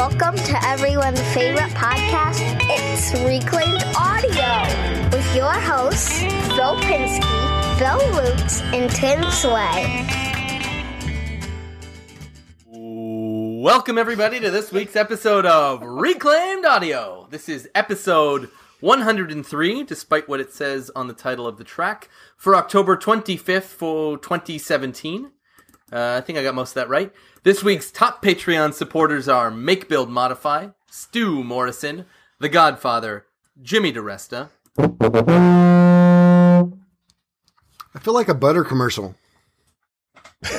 Welcome to everyone's favorite podcast. It's Reclaimed Audio with your hosts, Phil Pinsky, Bill Lutz, and Tim Sway. Welcome, everybody, to this week's episode of Reclaimed Audio. This is episode 103, despite what it says on the title of the track, for October 25th, for 2017. Uh, I think I got most of that right. This week's top Patreon supporters are Make Build Modify, Stu Morrison, The Godfather, Jimmy DeResta, I feel like a butter commercial.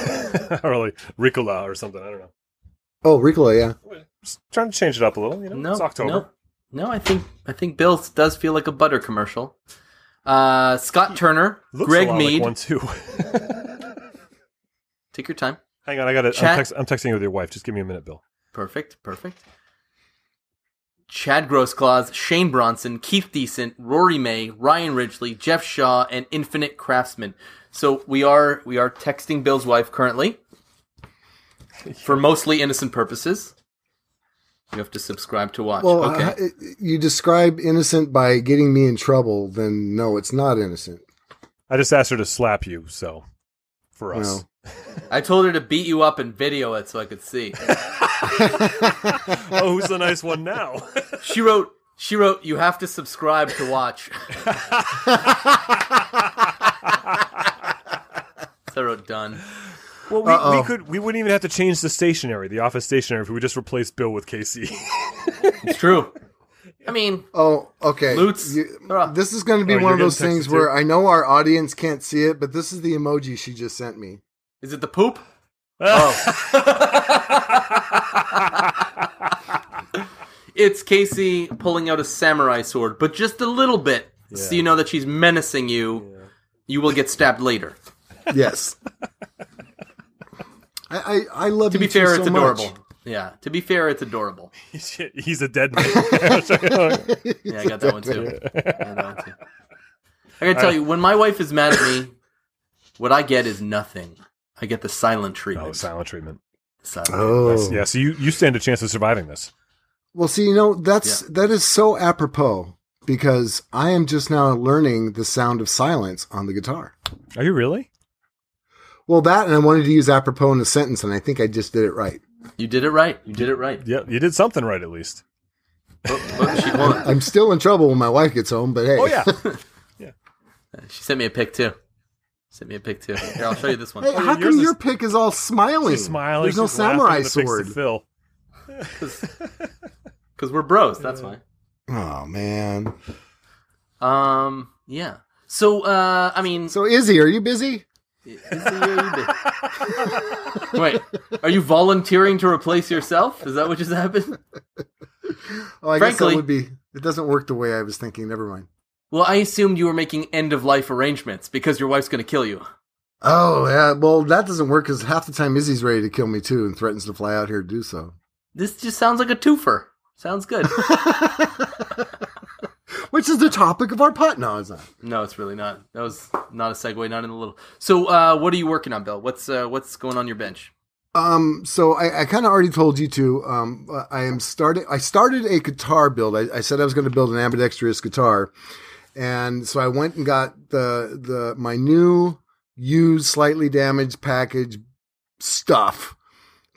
or like Ricola or something. I don't know. Oh, Ricola, yeah. Just trying to change it up a little. You know, No, it's October. No, no, I think I think Bill does feel like a butter commercial. Uh, Scott Turner, Looks Greg a lot Mead. like one too. Take your time. Hang on, I got it. Chat- I'm, text, I'm texting with your wife. Just give me a minute, Bill. Perfect, perfect. Chad Grossclaws, Shane Bronson, Keith Decent, Rory May, Ryan Ridgely, Jeff Shaw, and Infinite Craftsman. So we are we are texting Bill's wife currently for mostly innocent purposes. You have to subscribe to watch. Well, okay. uh, you describe innocent by getting me in trouble, then no, it's not innocent. I just asked her to slap you, so for us. No. I told her to beat you up and video it so I could see. oh, who's the nice one now? She wrote she wrote you have to subscribe to watch. so I wrote done. well, we, we could. We wouldn't even have to change the stationery, the office stationery, if we just replace Bill with Casey. It's true. I mean, Oh, okay. Lutz. You- this is going to be Oh, one of those things where too? I know our audience can't see it, but this is the emoji she just sent me. Is it the poop? Oh. it's Casey pulling out a samurai sword, but just a little bit, so you know that she's menacing you. You will get stabbed later. Yes. I, I, I love To be you two fair, so it's much. adorable. Yeah, to be fair, it's adorable. he's, he's a dead man. Yeah, I got that one too. I got that one too. I gotta tell you, when my wife is mad at me, what I get is nothing. I get the silent oh, treatment. oh, silent treatment. Silent. Oh. Yeah, so you, you stand a chance of surviving this. Well, see, you know, that's that is so apropos because I am just now learning the sound of silence on the guitar. Are you really? Well, that and I wanted to use apropos in a sentence, and I think I just did it right. You did it right. You did it right. Yeah, you did something right at least. Oh, oh, she, hold on. I'm still in trouble when my wife gets home, but hey. Oh yeah. yeah. She sent me a pic too. Sent me a pic too. Here, I'll show you this one. Hey, how yours come is- your pick is all smiling? She's smiling. There's no she's laughing samurai in the face to sword. Phil. Because we're bros. That's why. Oh man. Um. Yeah. So, uh, I mean, So Izzy, are you busy? Is it- wait, are you volunteering to replace yourself? Is that what just happened? Oh, I guess Frankly- that would be. It doesn't work the way I was thinking. Never mind. Well, I assumed you were making end of life arrangements because your wife's going to kill you. Oh yeah. Well, that doesn't work because half the time Izzy's ready to kill me too and threatens to fly out here to do so. This just sounds like a twofer. Sounds good. Which is the topic of our pot? No, it's not. no, it's really not. That was not a segue. Not in the little. So, uh, what are you working on, Bill? What's uh, what's going on your bench? Um, so I, I kind of already told you to. Um, I am starting. I started a guitar build. I, I said I was going to build an ambidextrous guitar, and so I went and got the the my new used, slightly damaged package stuff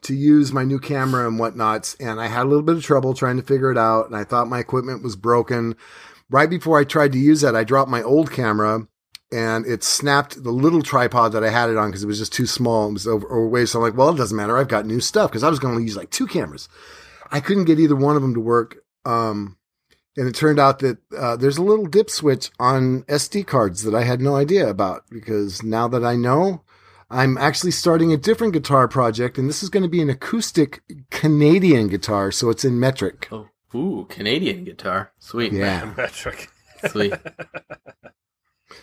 to use my new camera and whatnots. And I had a little bit of trouble trying to figure it out, and I thought my equipment was broken. Right before I tried to use that, I dropped my old camera and it snapped the little tripod that I had it on because it was just too small. It was over, overweight. So I'm like, well, it doesn't matter. I've got new stuff because I was going to use like two cameras. I couldn't get either one of them to work. Um, and it turned out that uh, there's a little dip switch on SD cards that I had no idea about because now that I know, I'm actually starting a different guitar project, and this is going to be an acoustic Canadian guitar, so it's in metric. Oh, ooh, Canadian guitar. Sweet. Yeah. Metric. Sweet.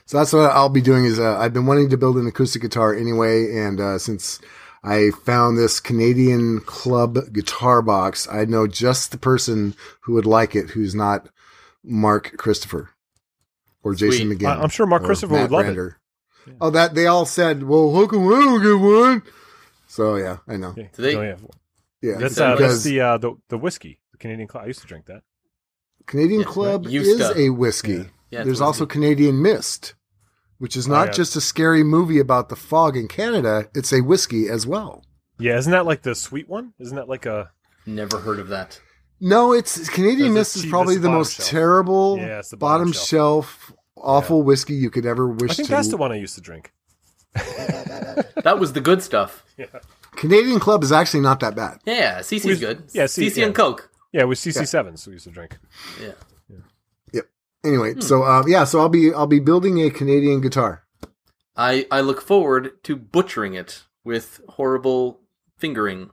So that's what I'll be doing. Is uh, I've been wanting to build an acoustic guitar anyway, and uh, since I found this Canadian club guitar box, I know just the person who would like it, who's not Mark Christopher or Jason Sweet. McGinn. I- I'm sure Mark Christopher Matt would love it. Brander. Oh, that they all said, "Well, how come I don't get one?" So yeah, I know. Okay. Do they- Oh, yeah. Yeah, That's uh, that's the uh, the the whiskey, the Canadian Club. I used to drink that. Canadian Yeah, Club is to. a whiskey. Yeah. Yeah, There's whiskey. also Canadian Mist, which is oh, not yeah. just a scary movie about the fog in Canada. It's a whiskey as well. Yeah, isn't that like the sweet one? Isn't that like a Never heard of that. No, it's Canadian Mist is probably the the most shelf. terrible Yeah, it's the bottom, bottom shelf, awful whiskey you could ever wish I think to. that's the one I used to drink. That was the good stuff. Canadian Club is actually not that bad. Yeah, CC's We- good. yeah, C- CC yeah. and Coke. Yeah, it was CC sevens we used to drink. Yeah. Anyway, Hmm. so uh, yeah, so I'll be I'll be building a Canadian guitar. I I look forward to butchering it with horrible fingering.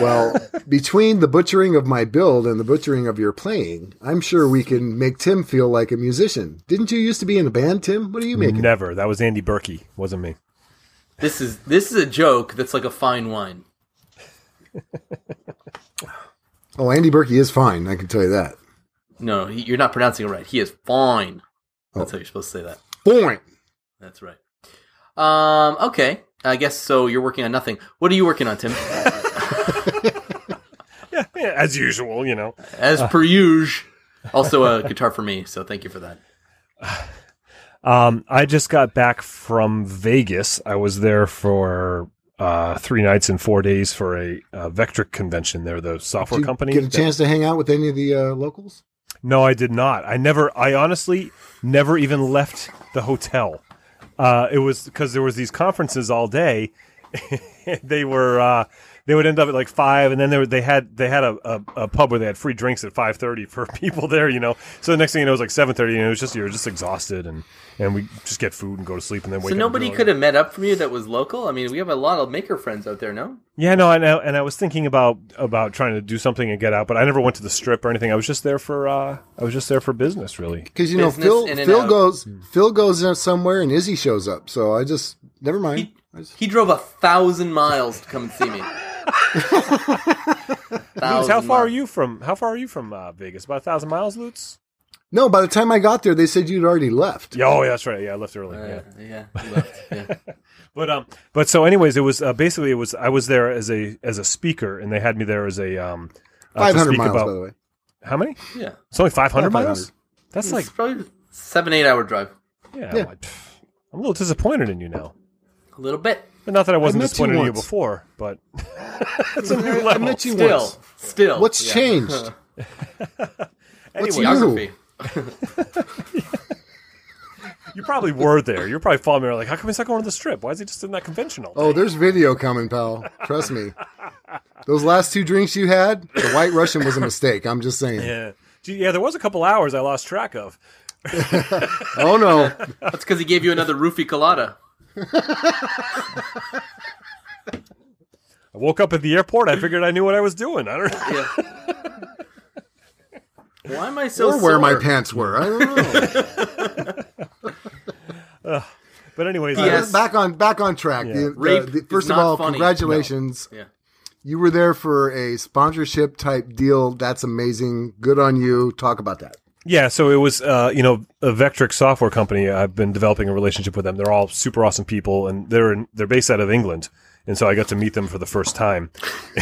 Well, between the butchering of my build and the butchering of your playing, I'm sure we can make Tim feel like a musician. Didn't you used to be in a band, Tim? What are you making? Never. That was Andy Berkey, wasn't me. This is this is a joke that's like a fine wine. Oh, Andy Berkey is fine. I can tell you that. No, he, you're not pronouncing it right. He is fine. That's Oh. how you're supposed to say that. Fine. That's right. Um. Okay. I guess so. You're working on nothing. What are you working on, Tim? Yeah, yeah as usual, you know. As per usual. Also a guitar for me. So thank you for that. Um, I just got back from Vegas. I was there for uh, three nights and four days for a uh, Vectric convention. They're the software Did you company. get a that- chance to hang out with any of the uh, locals? No, I did not. I never. I honestly never even left the hotel. Uh, it was because there was these conferences all day. they were. Uh, they would end up at like five, and then they were, they had they had a, a, a pub where they had free drinks at five thirty for people there. You know, so the next thing you know, it was like seven thirty, and it was just you're just exhausted, and and we just get food and go to sleep, and then wake So up. nobody could have met up from you that was local. I mean, we have a lot of maker friends out there. No. Yeah, no, and I, and I was thinking about about trying to do something and get out, but I never went to the strip or anything. I was just there for uh, I was just there for business, really. Because you know Business Phil Phil out. goes Phil goes there somewhere and Izzy shows up. So I just never mind. He, I just- he drove a thousand miles to come and see me. Lutz, how Thousand far are you from? How far are you from uh, Vegas? About a thousand miles, Lutz. no, by the time I got there, they said you'd already left. Yeah, oh, yeah, that's right. Yeah, I left early. Uh, yeah. yeah, left. Yeah. But um, but so anyways, it was uh, basically it was I was there as a as a speaker, and they had me there as a um, uh, Five hundred miles, about- by the way. How many? yeah. It's only five hundred miles. That's It's like probably seven, eight hour drive. yeah. Yeah. I'm, like, I'm a little disappointed in you now. A little bit. But not that I wasn't met you disappointed in you before, but I met you Still, once. still. What's yeah. changed? What's Anyway, new? Geography. you probably were there. You're probably following me. Like, how come he's not going to the strip? Why is he just in that conventional? Oh, there's video coming, pal. Trust me. Those last two drinks you had, the White Russian was a mistake. I'm just saying. yeah. Yeah, there was a couple hours I lost track of. Oh no. That's because he gave you another roofie colada. I woke up at the airport. I figured I knew what I was doing. I don't. Yeah. Why am I so or where my pants were. I don't know. But anyways, Yes. I was- back on back on track. Yeah. The- the- Rape the- is first of not all, funny. congratulations. Yeah. You were there for a sponsorship type deal. That's amazing. Good on you. Talk about that. Yeah. So it was, uh, you know, a Vectric software company. I've been developing a relationship with them. They're all super awesome people, and they're in, they're based out of England. And so I got to meet them for the first time.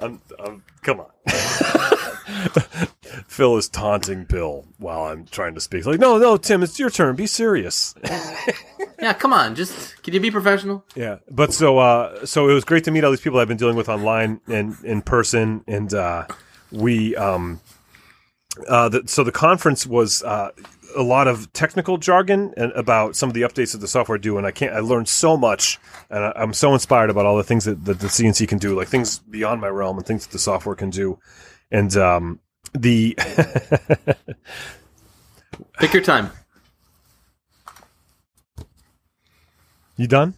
I'm, I'm, come on. Phil is taunting Bill while I'm trying to speak. Like, no, no, Tim, it's your turn. Be serious. Yeah, come on. Just can you be professional? Yeah, but so uh, so it was great to meet all these people I've been dealing with online and in person, and uh, we um, uh, the, so the conference was uh, a lot of technical jargon and about some of the updates that the software do, and I can't I learned so much, and I, I'm so inspired about all the things that, that the CNC can do, like things beyond my realm and things that the software can do, and um, the Pick your time. you done?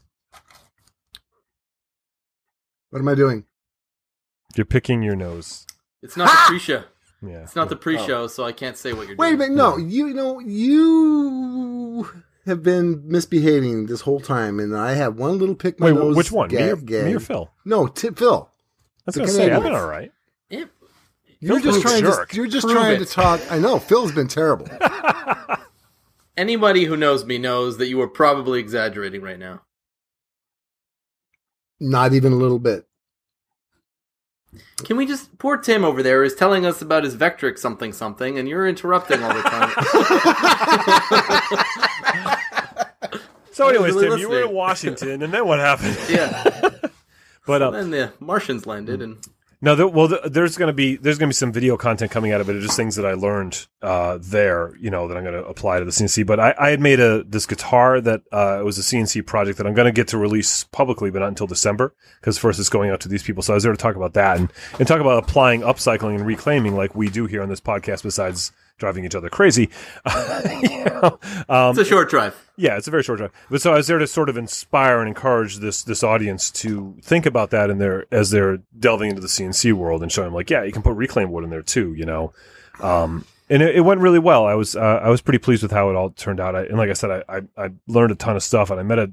What am I doing? You're picking your nose. It's not the pre-show. Yeah, It's not the pre-show, oh. so I can't say what you're doing. Wait a minute. No, you know you have been misbehaving this whole time, and I have one little pick my Wait, nose. which one? Me or, gag, gag. me or Phil? No, T- Phil. That's was gonna say I've Canadians. been all right. It- You're just trying jerk. to. You're just Prove trying it. to talk. I know Phil's been terrible. anybody who knows me knows that you are probably exaggerating right now. Not even a little bit. Can we just poor Tim over there is telling us about his Vectric something something, and you're interrupting all the time. So, anyways, really Tim, you were in Washington, and then what happened? yeah. But uh, Then the Martians landed, and No, there, well, there's gonna be there's gonna be some video content coming out of it. Just things that I learned uh, there, you know, that I'm gonna apply to the CNC. But I, I had made a this guitar that uh, it was a CNC project that I'm gonna get to release publicly, but not until December because first it's going out to these people. So I was there to talk about that and and talk about applying upcycling and reclaiming like we do here on this podcast. Besides driving each other crazy, you know, um, it's a short drive. yeah, it's a very short drive. But so I was there to sort of inspire and encourage this this audience to think about that in their as they're delving into the CNC world and showing them like, yeah, you can put reclaim wood in there too, you know. Um, and it, it went really well. I was uh, I was pretty pleased with how it all turned out. I, and like I said, I, I I learned a ton of stuff and I met a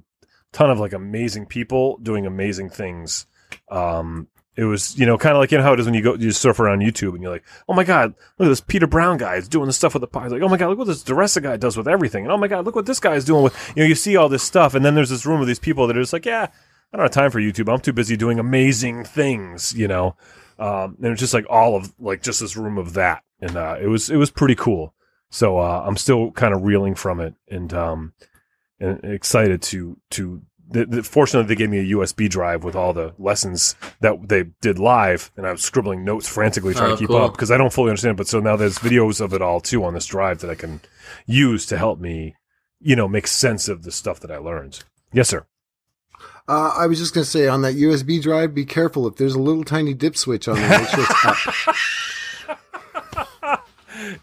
ton of like amazing people doing amazing things. Um, it was you know kind of like you know how it is when you go you surf around YouTube and you're like, oh my god, look at this Peter Brown guy is doing the stuff with the pie. Like, oh my god, look what this DeResta guy does with everything. And oh my god, look what this guy is doing with you know you see all this stuff and then there's this room of these people that are just like, yeah, I don't have time for YouTube. I'm too busy doing amazing things, you know. Um, and it's just like all of like just this room of that, and uh, it was it was pretty cool. So uh, I'm still kind of reeling from it, and um, and excited to to. The, the, fortunately, they gave me a USB drive with all the lessons that they did live, and I was scribbling notes frantically trying Oh, to keep cool. up because I don't fully understand. But so now there's videos of it all too on this drive that I can use to help me, you know, make sense of the stuff that I learned. Yes, sir. Uh, I was just going to say on that USB drive, be careful if there's a little tiny dip switch on there. Make sure it's up.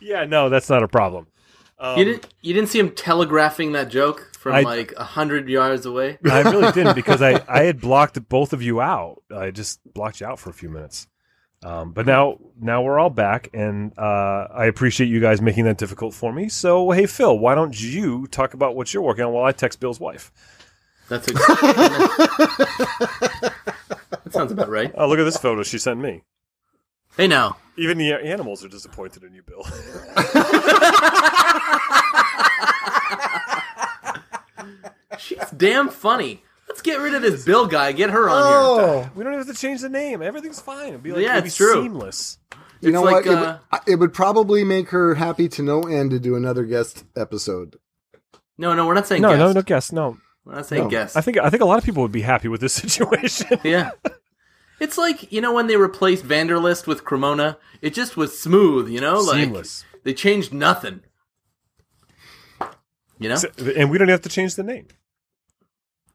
Yeah, no, that's not a problem. Um, you didn't you didn't see him telegraphing that joke from I- like a hundred yards away. I really didn't because I, I had blocked both of you out. I just blocked you out for a few minutes. Um, but now now we're all back, and uh, I appreciate you guys making that difficult for me. So hey, Phil, why don't you talk about what you're working on while I text Bill's wife? That's a, that sounds about right. Oh, look at this photo she sent me. Hey now, Even the animals are disappointed in you, Bill. She's damn funny. Let's get rid of this Bill guy. Get her on here. Oh, we don't even have to change the name. Everything's fine. It'd be like Yeah, it'd be it's true. seamless. you It's know like, what? It, uh, would, it would probably make her happy to no end to do another guest episode. No, no, we're not saying No, guest. no, no, guess no. We're not saying No. guest. I think I think a lot of people would be happy with this situation. Yeah. It's like, you know, when they replaced Vanderlist with Cremona, it just was smooth, you know? Like Seamless. they changed nothing. You know? So- and we don't have to change the name.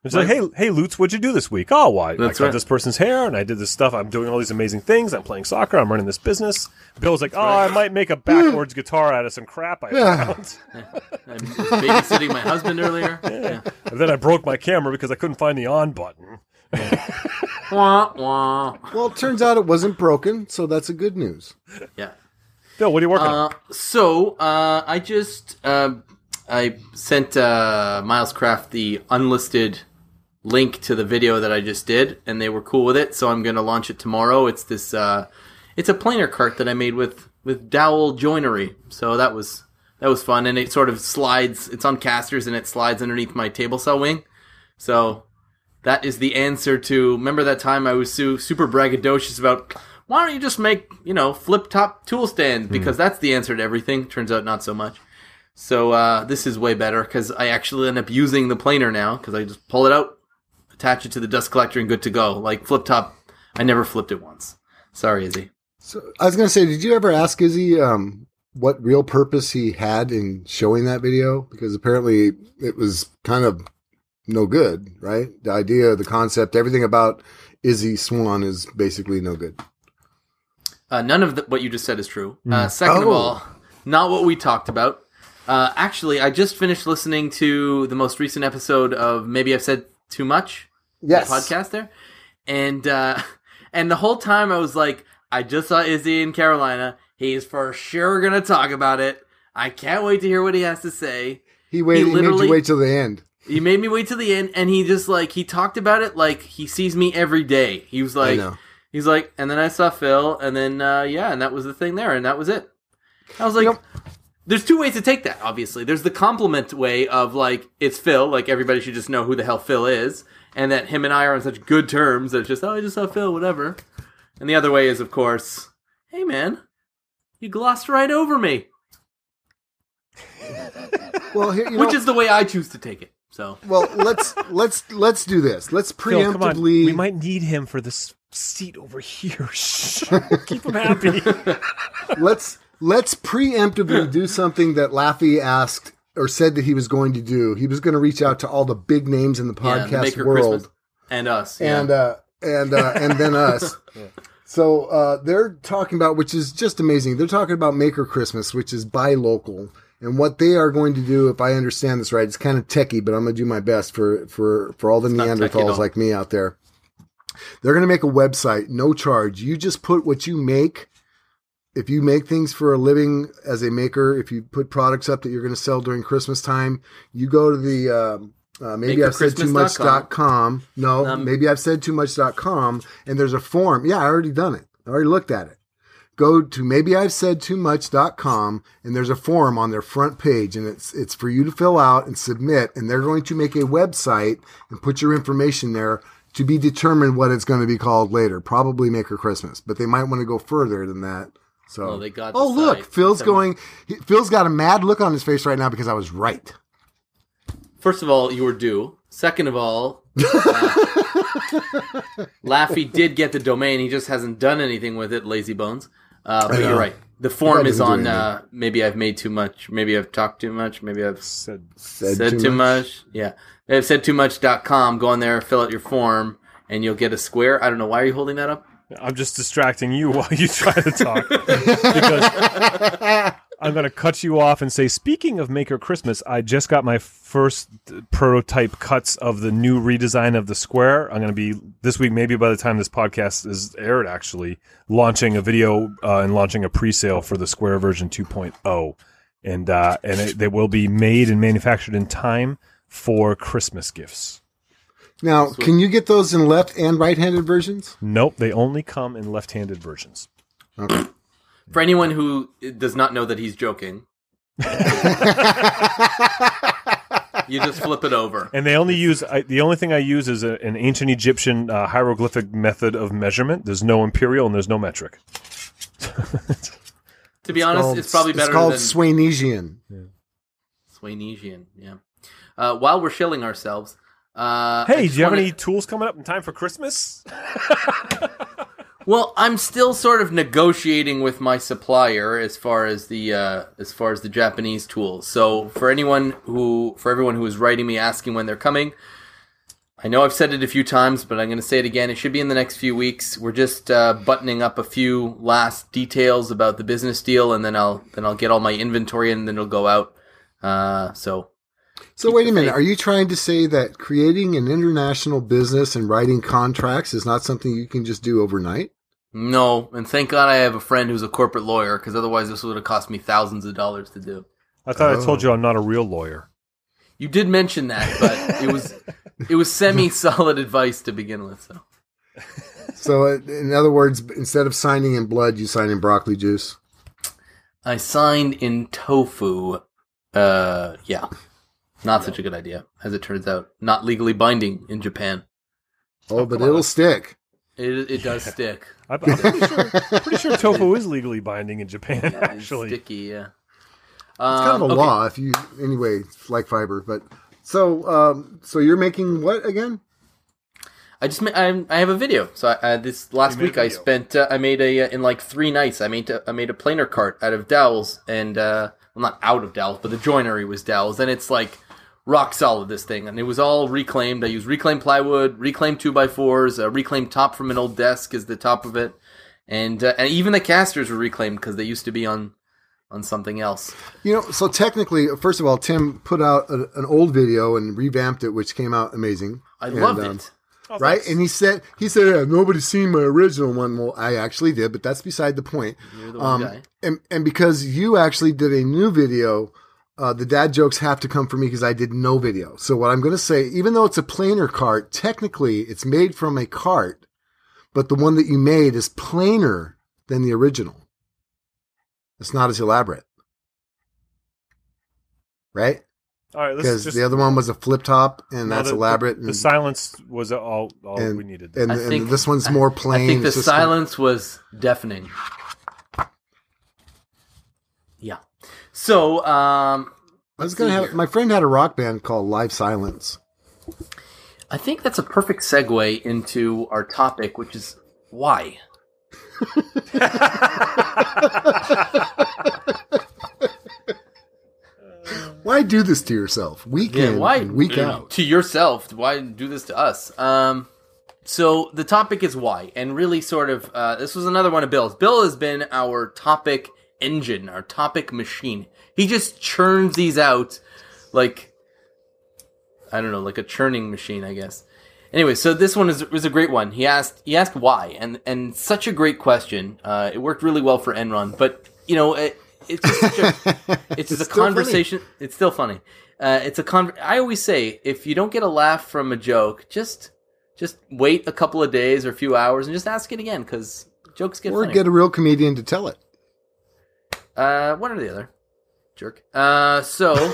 It's like, hey, hey, Lutz, what'd you do this week? Oh, why? I That's cut right. this person's hair, and I did this stuff. I'm doing all these amazing things. I'm playing soccer. I'm running this business. Bill's like, oh, I might make a backwards guitar out of some crap I Yeah. found. I was babysitting my husband earlier. Yeah. and then I broke my camera because I couldn't find the on button. Wah, wah. Well, it turns out it wasn't broken, so that's a good news. Yeah. Bill, what are you working on? Uh, so uh, I just uh, I sent uh, Milescraft the unlisted link to the video that I just did, and they were cool with it. So I'm going to launch it tomorrow. It's this uh, it's a planer cart that I made with with dowel joinery. So that was that was fun, and it sort of slides. It's on casters, and it slides underneath my table saw wing. So that is the answer to. Remember that time I was su- super braggadocious about why don't you just make you know flip top tool stands because that's the answer to everything. Turns out not so much. So uh, this is way better because I actually end up using the planer now because I just pull it out, attach it to the dust collector, and good to go. Like flip top, I never flipped it once. Sorry, Izzy. So I was going to say, did you ever ask Izzy um, what real purpose he had in showing that video? Because apparently it was kind of no good, right? The idea, the concept, everything about Izzy Swan is basically no good. Uh, none of the, what you just said is true. Uh, second of Oh. all, not what we talked about. Uh, actually, I just finished listening to the most recent episode of Maybe I've Said Too Much. Yes. podcast there, and uh, and the whole time I was like, I just saw Izzy in Carolina. He's for sure gonna talk about it. I can't wait to hear what he has to say. He waited. He, made literally- you wait till the end. He made me wait till the end, and he just like he talked about it like he sees me every day. He was like, he's like, and then I saw Phil, and then uh, yeah, and that was the thing there, and that was it. I was like, You know- there's two ways to take that. Obviously, there's the compliment way of like it's Phil, like everybody should just know who the hell Phil is, and that him and I are on such good terms that it's just oh I just saw Phil, whatever. And the other way is of course, hey man, you glossed right over me, Well, here, you know, which is the way I choose to take it. So well, let's let's let's do this. Let's Phil, come on. preemptively. We might need him for this seat over here. Shh. Keep him happy. let's let's preemptively do something that Laffy asked or said that he was going to do. He was going to reach out to all the big names in the yeah, the podcast Maker world, Christmas and us, yeah. and uh, and uh, and then us. So uh, they're talking about, which is just amazing. They're talking about Maker Christmas, which is buy local, and what they are going to do, if I understand this right, it's kind of techie, but I'm going to do my best for for for all the not techie at Neanderthals like me out there. They're going to make a website, no charge. You just put what you make. If you make things for a living as a maker, if you put products up that you're going to sell during Christmas time, you go to the um, uh, maybe I've said too much dot com. No, Um, maybe I've said too much dot com, and there's a form. Yeah, I already done it. I already looked at it. Go to maybe I've said too much dot com, and there's a form on their front page, and it's it's for you to fill out and submit, and they're going to make a website and put your information there to be determined what it's going to be called later. Probably Maker Christmas, but they might want to go further than that. So Oh, they got the Oh, look, site. Phil's Some- going. he- Phil's got a mad look on his face right now because I was right. First of all, you were due. Second of all, uh, Laffy did get the domain. He just hasn't done anything with it. Lazy bones. Uh, but you're right. The form is on. Uh, maybe I've made too much. Maybe I've talked too much. Maybe I've Said, said, too, much. Yeah, I've said too much.com. Go on there, fill out your form, and you'll get a square. I don't know why are you holding that up. I'm just distracting you while you try to talk because I'm going to cut you off and say, speaking of Maker Christmas, I just got my first prototype cuts of the new redesign of the square. I'm going to be this week, maybe by the time this podcast is aired, actually launching a video uh, and launching a pre-sale for the square version 2.0, and uh, and it, they will be made and manufactured in time for Christmas gifts. Now, can you get those in left and right-handed versions? Nope, they only come in left-handed versions. Okay. For anyone who does not know that he's joking, you just flip it over. And they only use I, the only thing I use is a, an ancient Egyptian uh, hieroglyphic method of measurement. There's no imperial and there's no metric. To be honest, Called- it's probably better It's called than Swainesian. Swainesian. Yeah. Uh, while we're shilling ourselves, uh, Hey, do you have wanna- any tools coming up in time for Christmas? Well, I'm still sort of negotiating with my supplier as far as the uh, as far as the Japanese tools. So for anyone who, for everyone who is writing me asking when they're coming, I know I've said it a few times, but I'm going to say it again. It should be in the next few weeks. We're just uh, buttoning up a few last details about the business deal, and then I'll then I'll get all my inventory, and then it'll go out. Uh, so So wait a minute. faith. Are you trying to say that creating an international business and writing contracts is not something you can just do overnight? no, and thank God I have a friend who's a corporate lawyer, because otherwise this would have cost me thousands of dollars to do. I thought I Oh. told you I'm not a real lawyer. You did mention that, but it was it was semi solid advice to begin with. So So, uh, in other words, instead of signing in blood, you sign in broccoli juice. I signed in tofu. Uh, yeah, not such a good idea, as it turns out. Not legally binding in Japan. Oh, but it'll stick. It it does stick. I'm, I'm pretty, sure, pretty sure tofu is legally binding in Japan. It's Actually, sticky. Yeah. It's kind of a Um, okay. law if you anyway like fiber. But so, um, so you're making what again? I just ma- I, I have a video. So I, uh, this last You made a week I spent uh, I made a uh, in like three nights I made a, I made a planer cart out of dowels and uh, well not out of dowels but the joinery was dowels and it's like rock solid this thing and it was all reclaimed. I used reclaimed plywood, reclaimed two by fours, a reclaimed top from an old desk is the top of it, and uh, and even the casters were reclaimed because they used to be on on something else. You know, so technically, first of all, Tim put out a, an old video and revamped it, which came out amazing. I And, loved um, it. Oh, right? thanks. And he said, he said, yeah, nobody's seen my original one. Well, I actually did, but that's beside the point. You're the one Um, guy. and and because you actually did a new video, uh, the dad jokes have to come from me because I did no video. So what I'm going to say, even though it's a planer cart, technically it's made from a cart, but the one that you made is plainer than the original. It's not as elaborate. right? All right, Because the other one was a flip top, and no, that's the- elaborate. The, and, the silence was all all and, we needed. and, I and think- this one's more plain. I think the It's just- silence was deafening. Yeah. So, um, I was gonna have here. my friend had a rock band called Live Silence. I think that's a perfect segue into our topic, which is why. Why do this to yourself week Yeah, in why and week uh, out? to yourself? Why do this to us? Um, so the topic is why, and really, sort of, uh, this was another one of Bill's. Bill has been our topic engine, our topic machine. He just churns these out like I don't know, like a churning machine, I guess. Anyway, so this one is was a great one. He asked he asked why, and and such a great question. Uh, it worked really well for Enron, but you know, it, it's just such a it's just a still funny. conversation. It's still funny. Uh, it's a con. I always say if you don't get a laugh from a joke, just just wait a couple of days or a few hours and just ask it again because jokes get Or get a real comedian to tell it. Uh, one or the other. Jerk. Uh, so,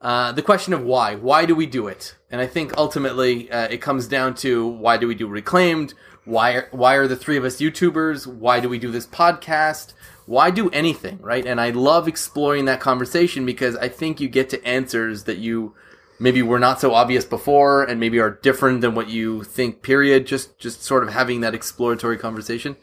uh, the question of why. Why do we do it? And I think ultimately uh, it comes down to why do we do Reclaimed? Why are, why are the three of us YouTubers? Why do we do this podcast? Why do anything, right? And I love exploring that conversation because I think you get to answers that you maybe were not so obvious before and maybe are different than what you think period just just sort of having that exploratory conversation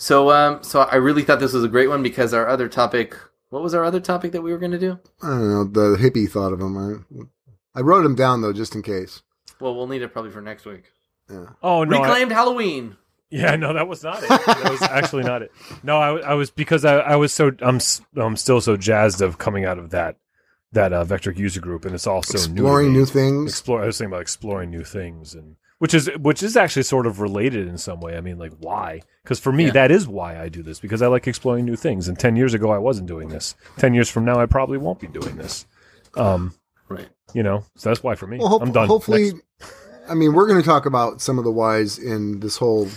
so, um, so I really thought this was a great one because our other topic. What was our other topic that we were going to do? I don't know. The hippie thought of them. I, I wrote them down though, just in case. Well, we'll need it probably for next week. Yeah. oh no, I- Reclaimed Halloween. Yeah, no, that was not it. That was actually not it. No, I, I was because I, I was so I'm s- I'm still so jazzed of coming out of that that uh, Vectric user group, and it's also Exploring new. new things. Explore. I was thinking about exploring new things, and which is which is actually sort of related in some way. I mean, like why? Because for me, Yeah. that is why I do this because I like exploring new things. And ten years ago, I wasn't doing this. Ten years from now, I probably won't be doing this. Um, Right. you know, so that's why for me, Well, hope, I'm done. hopefully, Next. I mean, we're going to talk about some of the whys in this whole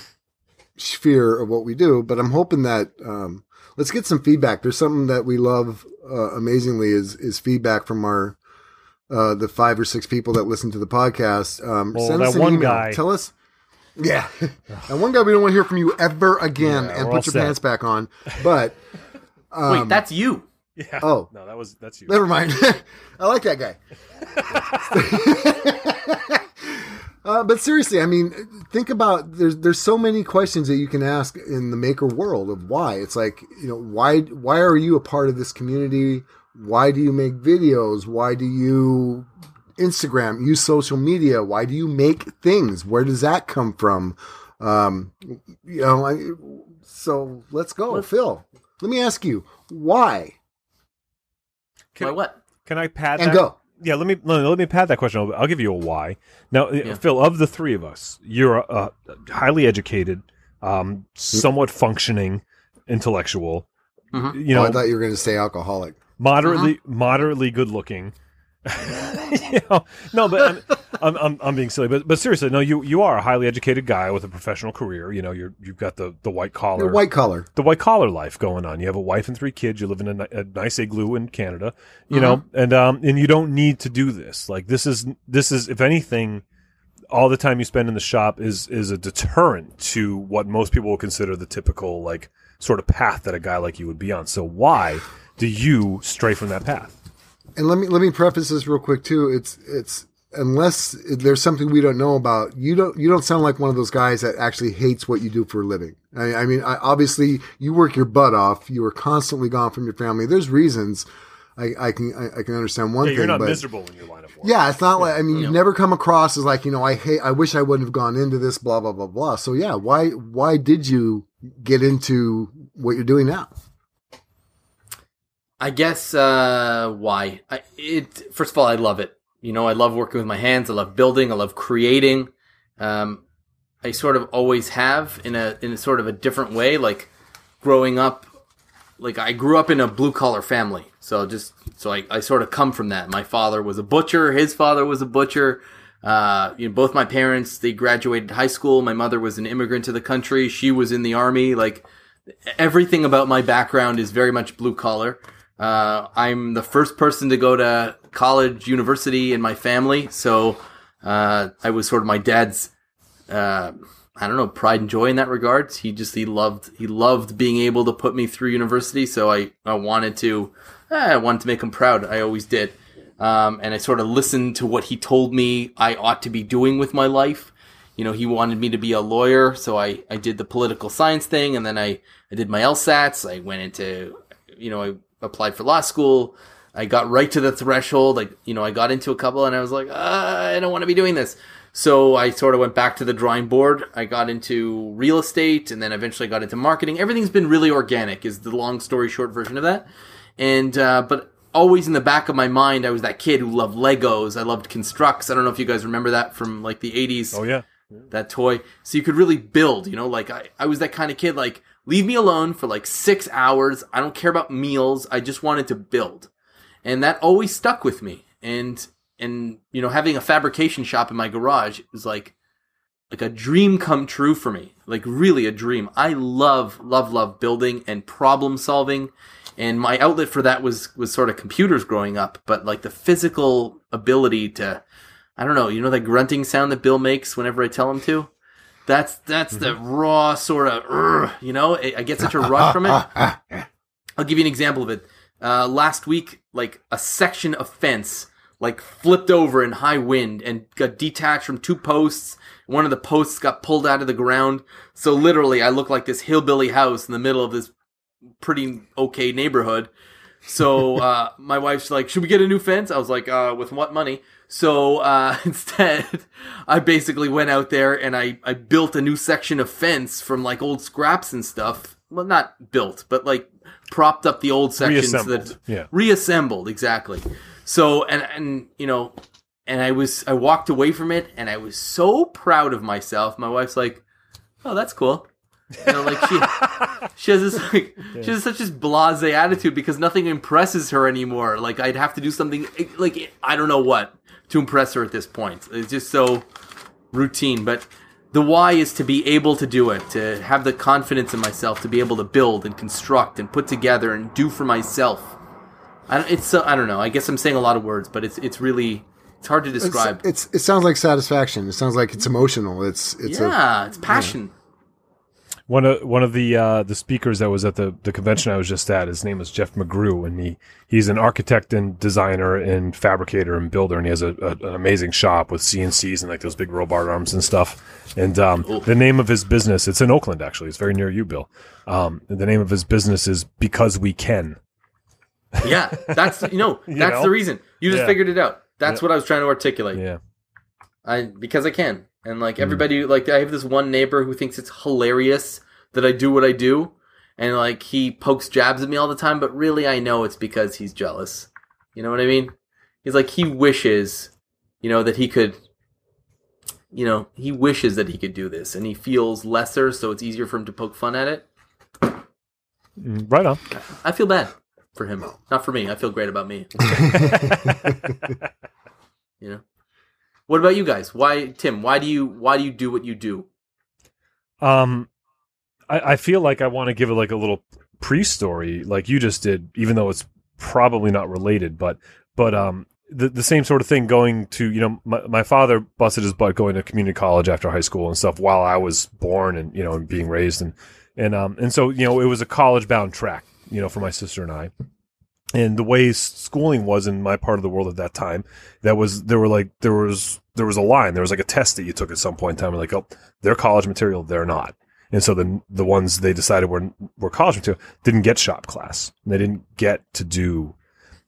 sphere of what we do, but I'm hoping that um, let's get some feedback. There's something that we love uh, amazingly is is feedback from our uh, the five or six people that listen to the podcast. Um, Well, send that us an one email. guy- Tell us. Yeah, and one guy we don't want to hear from you ever again, Yeah, and put your set. pants back on. But um, Wait, that's you. yeah. oh. no, that was that's you. Never mind. I like that guy. uh, but seriously, I mean, think about there's there's so many questions that you can ask in the maker world of why. It's like you know why why are you a part of this community? Why do you make videos? Why do you Instagram use social media? Why do you make things? Where does that come from? Um, you know, I, so let's go, Phil. Let me ask you why Can, Why what? can I pad and that? go. Yeah, let me let, let me pad that question. I'll, I'll give you a why. Now, uh, Yeah. Phil, of the three of us, you're a, a highly educated, um, somewhat functioning intellectual. Mhm. You oh, know, I thought you were going to say alcoholic. Moderately moderately good looking. you know, no, but I'm, I'm, I'm I'm being silly, but but seriously, no, you you are a highly educated guy with a professional career. You know, you're you've got the the white collar You're white collar. the white collar life going on. You have a wife and three kids. You live in a, a nice igloo in Canada, you know, and um, and you don't need to do this. Like this is this is if anything, all the time you spend in the shop is is a deterrent to what most people will consider the typical like sort of path that a guy like you would be on. So why do you stray from that path? And let me let me preface this real quick too. It's it's unless there's something we don't know about, you don't you don't sound like one of those guys that actually hates what you do for a living. I, I mean, I, obviously you work your butt off. You are constantly gone from your family. There's reasons. I, I can I, I can understand one Yeah, thing, you're not but miserable in your line of work. yeah, it's not like I mean, you've Yeah. never come across as like you know I hate. I wish I wouldn't have gone into this. Blah blah blah blah. So yeah, why why did you get into what you're doing now? I guess uh, why? I, it first of all, I love it. You know, I love working with my hands. I love building. I love creating. Um, I sort of always have in a in a sort of a different way. Like growing up, like I grew up in a blue collar family. So just so I, I sort of come from that. My father was a butcher. His father was a butcher. Uh, you know, both my parents they graduated high school. My mother was an immigrant to the country. She was in the army. Like everything about my background is very much blue collar. Uh, I'm the first person to go to college, university in my family, so uh, I was sort of my dad's. Uh, I don't know pride and joy in that regard. He just he loved he loved being able to put me through university. So I I wanted to eh, I wanted to make him proud. I always did, um, and I sort of listened to what he told me I ought to be doing with my life. You know, he wanted me to be a lawyer, so I I did the political science thing, and then I I did my LSATs. I went into you know I applied for law school. I got right to the threshold. Like, you know, I got into a couple and I was like, uh, I don't want to be doing this. So I sort of went back to the drawing board. I got into real estate and then eventually got into marketing. Everything's been really organic is the long story short version of that. And, uh, but always in the back of my mind, I was that kid who loved Legos. I loved Construx. I don't know if you guys remember that from like the 80s Oh yeah. that toy. So you could really build, you know, like I, I was that kind of kid, like, leave me alone for like six hours. I don't care about meals. I just wanted to build. And that always stuck with me. And, and, you know, having a fabrication shop in my garage was like, like a dream come true for me. Like really a dream. I love, love, love building and problem solving. And my outlet for that was, was sort of computers growing up, but like the physical ability to, I don't know, you know that grunting sound that Bill makes whenever I tell him to? That's that's the raw sort of, you know. I I get such a rush from it. I'll give you an example of it. Uh, last week, like a section of fence, like flipped over in high wind and got detached from two posts. One of the posts got pulled out of the ground. So literally, I look like this hillbilly house in the middle of this pretty okay neighborhood. So uh, my wife's like, "Should we get a new fence?" I was like, uh, "With what money?" So uh, instead, I basically went out there and I I built a new section of fence from like old scraps and stuff. Well, not built, but like propped up the old sections that Reassembled, yeah. reassembled exactly. So and and you know, and I was I walked away from it and I was so proud of myself. My wife's like, "Oh, that's cool." You know, like she she has this like she has such this blase attitude because nothing impresses her anymore. Like I'd have to do something like I don't know what to impress her at this point. It's just so routine, but the why is to be able to do it, to have the confidence in myself, to be able to build and construct and put together and do for myself. I don't, it's so, I don't know. I guess I'm saying a lot of words, but it's it's really it's hard to describe. it's it sounds like satisfaction. It sounds like it's emotional. It's it's a yeah, it's passion. One of one of the uh, the speakers that was at the, the convention I was just at, his name is Jeff McGrew, and he he's an architect and designer and fabricator and builder, and he has a, a, an amazing shop with CNCs and like those big robot arms and stuff. And um, Cool. the name of his business, it's in Oakland actually, it's very near you, Bill. Um, the name of his business is Because We Can. Yeah, that's you know that's know? the reason. You just Yeah. figured it out. That's Yeah. what I was trying to articulate. Yeah, I because I can, and like Hmm. everybody, like I have this one neighbor who thinks it's hilarious that I do what I do, and like he pokes jabs at me all the time. But really, I know it's because he's jealous. You know what I mean? He's like he wishes, you know, that he could. You know, he wishes that he could do this, and he feels lesser, so it's easier for him to poke fun at it. Mm, right on. I feel bad for him, not for me. I feel great about me. you know. What about you guys? Why, Tim? Why do you why do you do what you do? Um, I, I feel like I want to give it like a little pre-story, like you just did, even though it's probably not related, but but um, the the same sort of thing. Going to you know, my my father busted his butt going to community college after high school and stuff while I was born and you know and being raised and and um and so you know it was a college bound track, you know, for my sister and I. And the way schooling was in my part of the world at that time, that was there were like there was there was a line, there was like a test that you took at some point in time, and like oh, they're college material, they're not. And so the the ones they decided were were college material didn't get shop class. They didn't get to do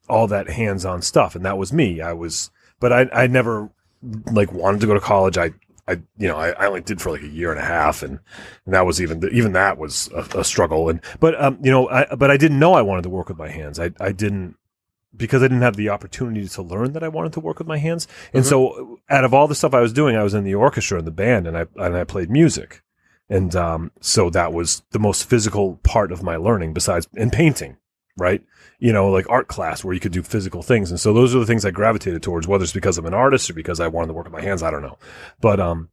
all that hands on stuff, and that was me. I was, but I I never like wanted to go to college. I I you know I, I only did for like a year and a half, and, and that was even even that was a, a struggle. And but um you know I but I didn't know I wanted to work with my hands. I I didn't because I didn't have the opportunity to learn that I wanted to work with my hands. And so out of all the stuff I was doing, I was in the orchestra and the band and I and I played music. And um, so that was the most physical part of my learning besides in painting, right? You know, like art class where you could do physical things. And so those are the things I gravitated towards, whether it's because I'm an artist or because I wanted to work with my hands, I don't know. But um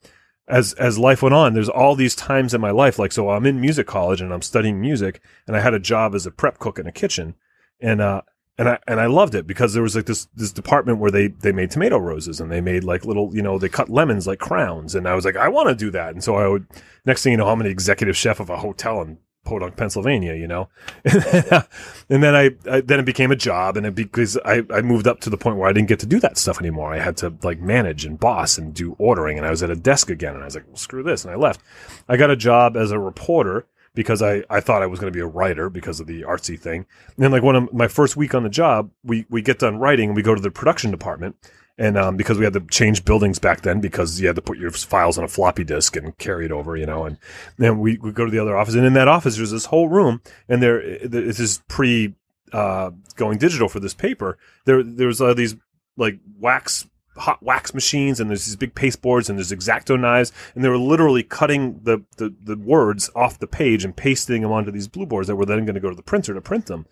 as as life went on, there's all these times in my life, like so I'm in music college and I'm studying music and I had a job as a prep cook in a kitchen and uh, and I and I loved it because there was like this this department where they they made tomato roses and they made like little you know they cut lemons like crowns and I was like I want to do that and so I would next thing you know I'm an executive chef of a hotel in Podunk, Pennsylvania, you know, and then I, I, then it became a job, and it because I, I moved up to the point where I didn't get to do that stuff anymore. I had to like manage and boss and do ordering, and I was at a desk again, and I was like, well, screw this, and I left. I got a job as a reporter because I, I thought I was going to be a writer because of the artsy thing. And then like one of my first week on the job, we we get done writing and we go to the production department. And um, because we had to change buildings back then, because you had to put your files on a floppy disk and carry it over, you know, and then we, we go to the other office, and in that office there's this whole room, and there this is pre uh, going digital for this paper. There there's uh, these like wax hot wax machines and there's these big pasteboards and there's X-Acto knives and they were literally cutting the, the, the words off the page and pasting them onto these blue boards that were then going to go to the printer to print them.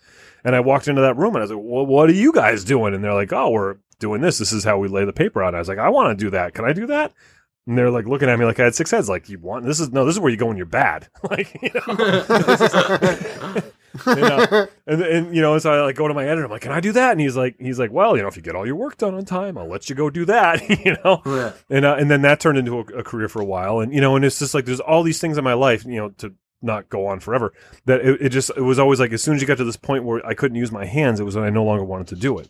And I walked into that room and I was like, well, what are you guys doing? And they're like, oh, we're doing this. This is how we lay the paper out. I was like, I want to do that. Can I do that? And they're like looking at me like I had six heads. Like, you want this is no, this is where you go when you're bad. like, you know, you know? and and you know, so I like go to my editor. I'm like, can I do that? And he's like, he's like, well, you know, if you get all your work done on time, I'll let you go do that. you know, Yeah. and uh, and then that turned into a, a career for a while. And you know, and it's just like there's all these things in my life, you know, to not go on forever. That it, it just it was always like as soon as you got to this point where I couldn't use my hands, it was when I no longer wanted to do it.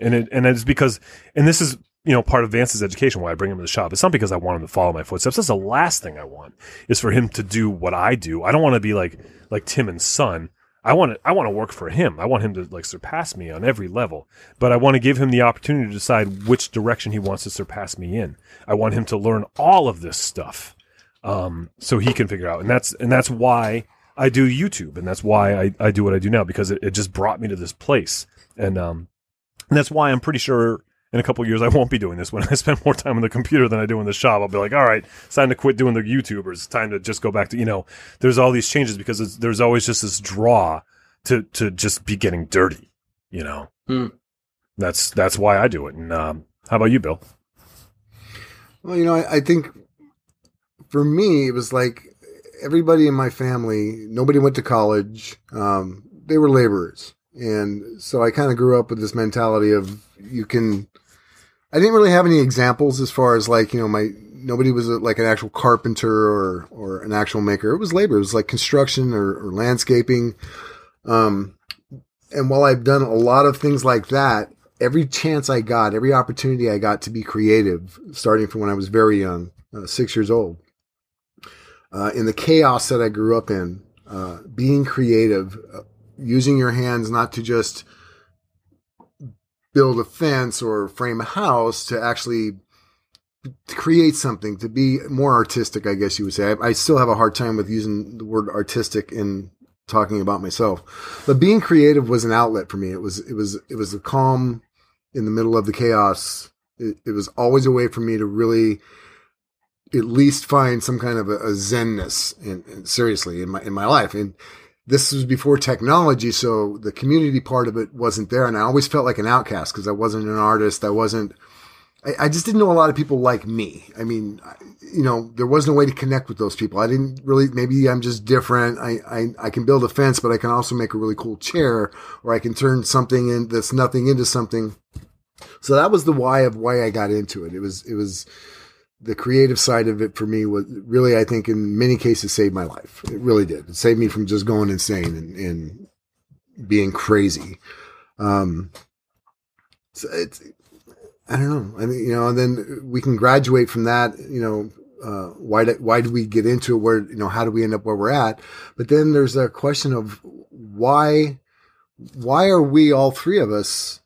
And it and it's because and this is you know part of Vance's education why I bring him to the shop. It's not because I want him to follow my footsteps. That's the last thing I want is for him to do what I do. I don't want to be like like Tim and Son. I want to I want to work for him. I want him to like surpass me on every level. But I want to give him the opportunity to decide which direction he wants to surpass me in. I want him to learn all of this stuff. Um, so he can figure out. And that's and that's why I do YouTube and that's why I, I do what I do now because it, it just brought me to this place. And um and that's why I'm pretty sure in a couple of years I won't be doing this. When I spend more time on the computer than I do in the shop, I'll be like, all right, it's time to quit doing the YouTubers. It's time to just go back to you know. There's all these changes because it's, there's always just this draw to to just be getting dirty. You know, Hmm. that's that's why I do it. And um, how about you, Bill? Well, you know, I, I think for me, it was like everybody in my family, nobody went to college. Um, they were laborers. And so I kind of grew up with this mentality of you can, I didn't really have any examples as far as like, you know, my, nobody was a, like an actual carpenter or, or an actual maker. It was labor. It was like construction or, or landscaping. Um, and while I've done a lot of things like that, every chance I got, every opportunity I got to be creative, starting from when I was very young, uh, six years old, uh, in the chaos that I grew up in, uh, being creative, uh, using your hands not to just build a fence or frame a house, to actually create something, to be more artistic, I guess you would say. I, I still have a hard time with using the word artistic in talking about myself. But being creative was an outlet for me. It was it was it was a calm in the middle of the chaos. It, it was always a way for me to really at least find some kind of a, a zenness seriously in my in my life. And this was before technology, so the community part of it wasn't there. And I always felt like an outcast because I wasn't an artist. I wasn't. I, I just didn't know a lot of people like me. I mean, you know, there was no way to connect with those people. I didn't really. Maybe I'm just different. I I, I can build a fence, but I can also make a really cool chair, or I can turn something in that's nothing into something. So that was the why of why I got into it. It was it was the creative side of it for me was really, I think, in many cases, saved my life. It really did. It saved me from just going insane and, and being crazy. Um, so it's, I don't know. I mean, you know, and then we can graduate from that. You know, uh, why did why did we get into it? Where you know, how do we end up where we're at? But then there's a question of why why are we all three of us?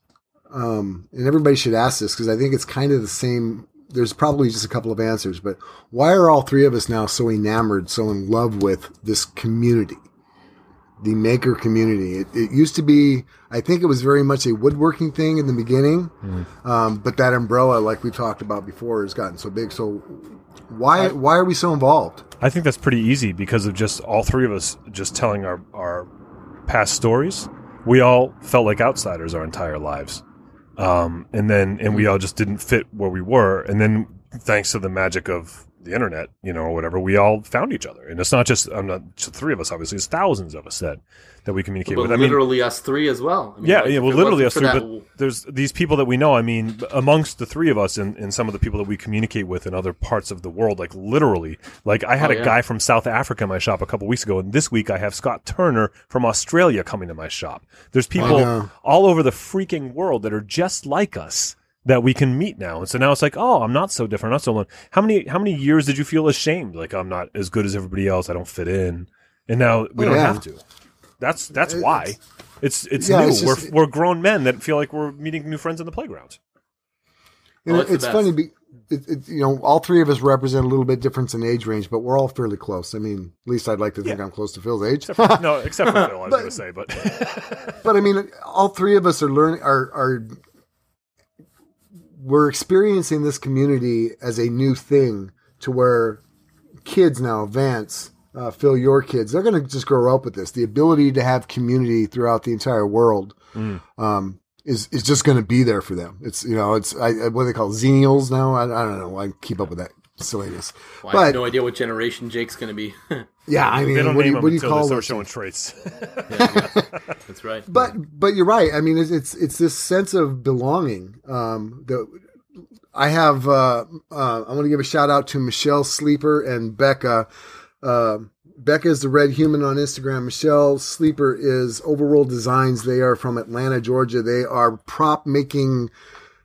Um, and everybody should ask this because I think it's kind of the same there's probably just a couple of answers, but why are all three of us now so enamored, so in love with this community, the maker community? It, it used to be, I think it was very much a woodworking thing in the beginning, um, but that umbrella, like we talked about before, has gotten so big. So why why are we so involved? I think that's pretty easy because of just all three of us just telling our, our past stories. We all felt like outsiders our entire lives. Um, and then, and we all just didn't fit where we were. And then, thanks to the magic of the internet, you know, or whatever, we all found each other, and it's not just I'm not just three of us. Obviously, it's thousands of us that that we communicate But with. I mean, literally us three as well. I mean, yeah, like, yeah. Well, literally us three, that- but there's these people that we know. I mean, amongst the three of us and, and some of the people that we communicate with in other parts of the world, like literally, like I had Oh, a yeah. guy from South Africa in my shop a couple weeks ago, and this week I have Scott Turner from Australia coming to my shop. There's people Wow. all over the freaking world that are just like us that we can meet now. And so now it's like, oh, I'm not so different, I'm not so alone. How many how many years did you feel ashamed? Like I'm not as good as everybody else. I don't fit in. And now we Oh, don't yeah. have to. That's that's why. It's it's Yeah, new. it's just- we're we're grown men that feel like we're meeting new friends in the playground. And Oh, it- it's the it's best. funny, be, it, it, you know, all three of us represent a little bit difference in age range, but we're all fairly close. I mean, at least I'd like to think Yeah. I'm close to Phil's age. Except for, no, except for Phil, I was going to say, but but I mean, all three of us are learning are are we're experiencing this community as a new thing to where kids now, Vance, uh, Phil, your kids, they're going to just grow up with this. The ability to have community throughout the entire world um, is is just going to be there for them. It's you know, it's I, what they call xenials now. I, I don't know. I keep up with that silliness, Well, I have no idea what generation Jake's going to be. yeah, I mean, they don't what do name you, them what do you until call they start those showing things? traits. That's right. But but you're right. I mean, it's it's, it's this sense of belonging. Um, that I have. Uh, uh, I want to give a shout out to Michelle Sleeper and Becca. Uh, Becca is the Red Human on Instagram. Michelle Sleeper is Overworld Designs. They are from Atlanta, Georgia. They are prop making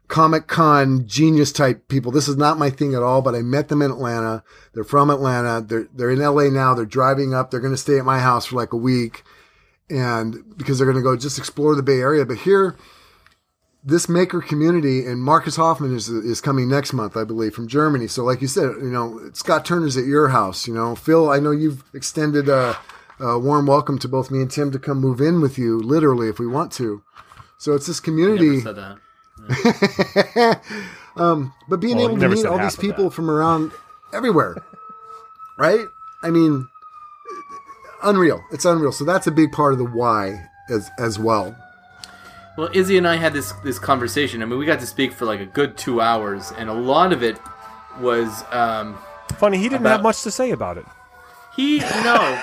Comic Con genius type people. This is not my thing at all, but I met them in Atlanta. They're from Atlanta. They're they're in LA now. They're driving up. They're going to stay at my house for like a week and because they're going to go just explore the Bay Area. But here, this maker community and Marcus Hoffman is is coming next month, I believe, from Germany. So, like you said, you know, Scott Turner's at your house. You know, Phil, I know you've extended a, a warm welcome to both me and Tim to come move in with you, literally, if we want to. So it's this community. Said um, but being Well, able to meet all these people that. from around everywhere, right? I mean, unreal. It's unreal. So that's a big part of the why as as well. Well, Izzy and I had this this conversation. I mean, we got to speak for like a good two hours, and a lot of it was um, Funny, he didn't About- have much to say about it. he no,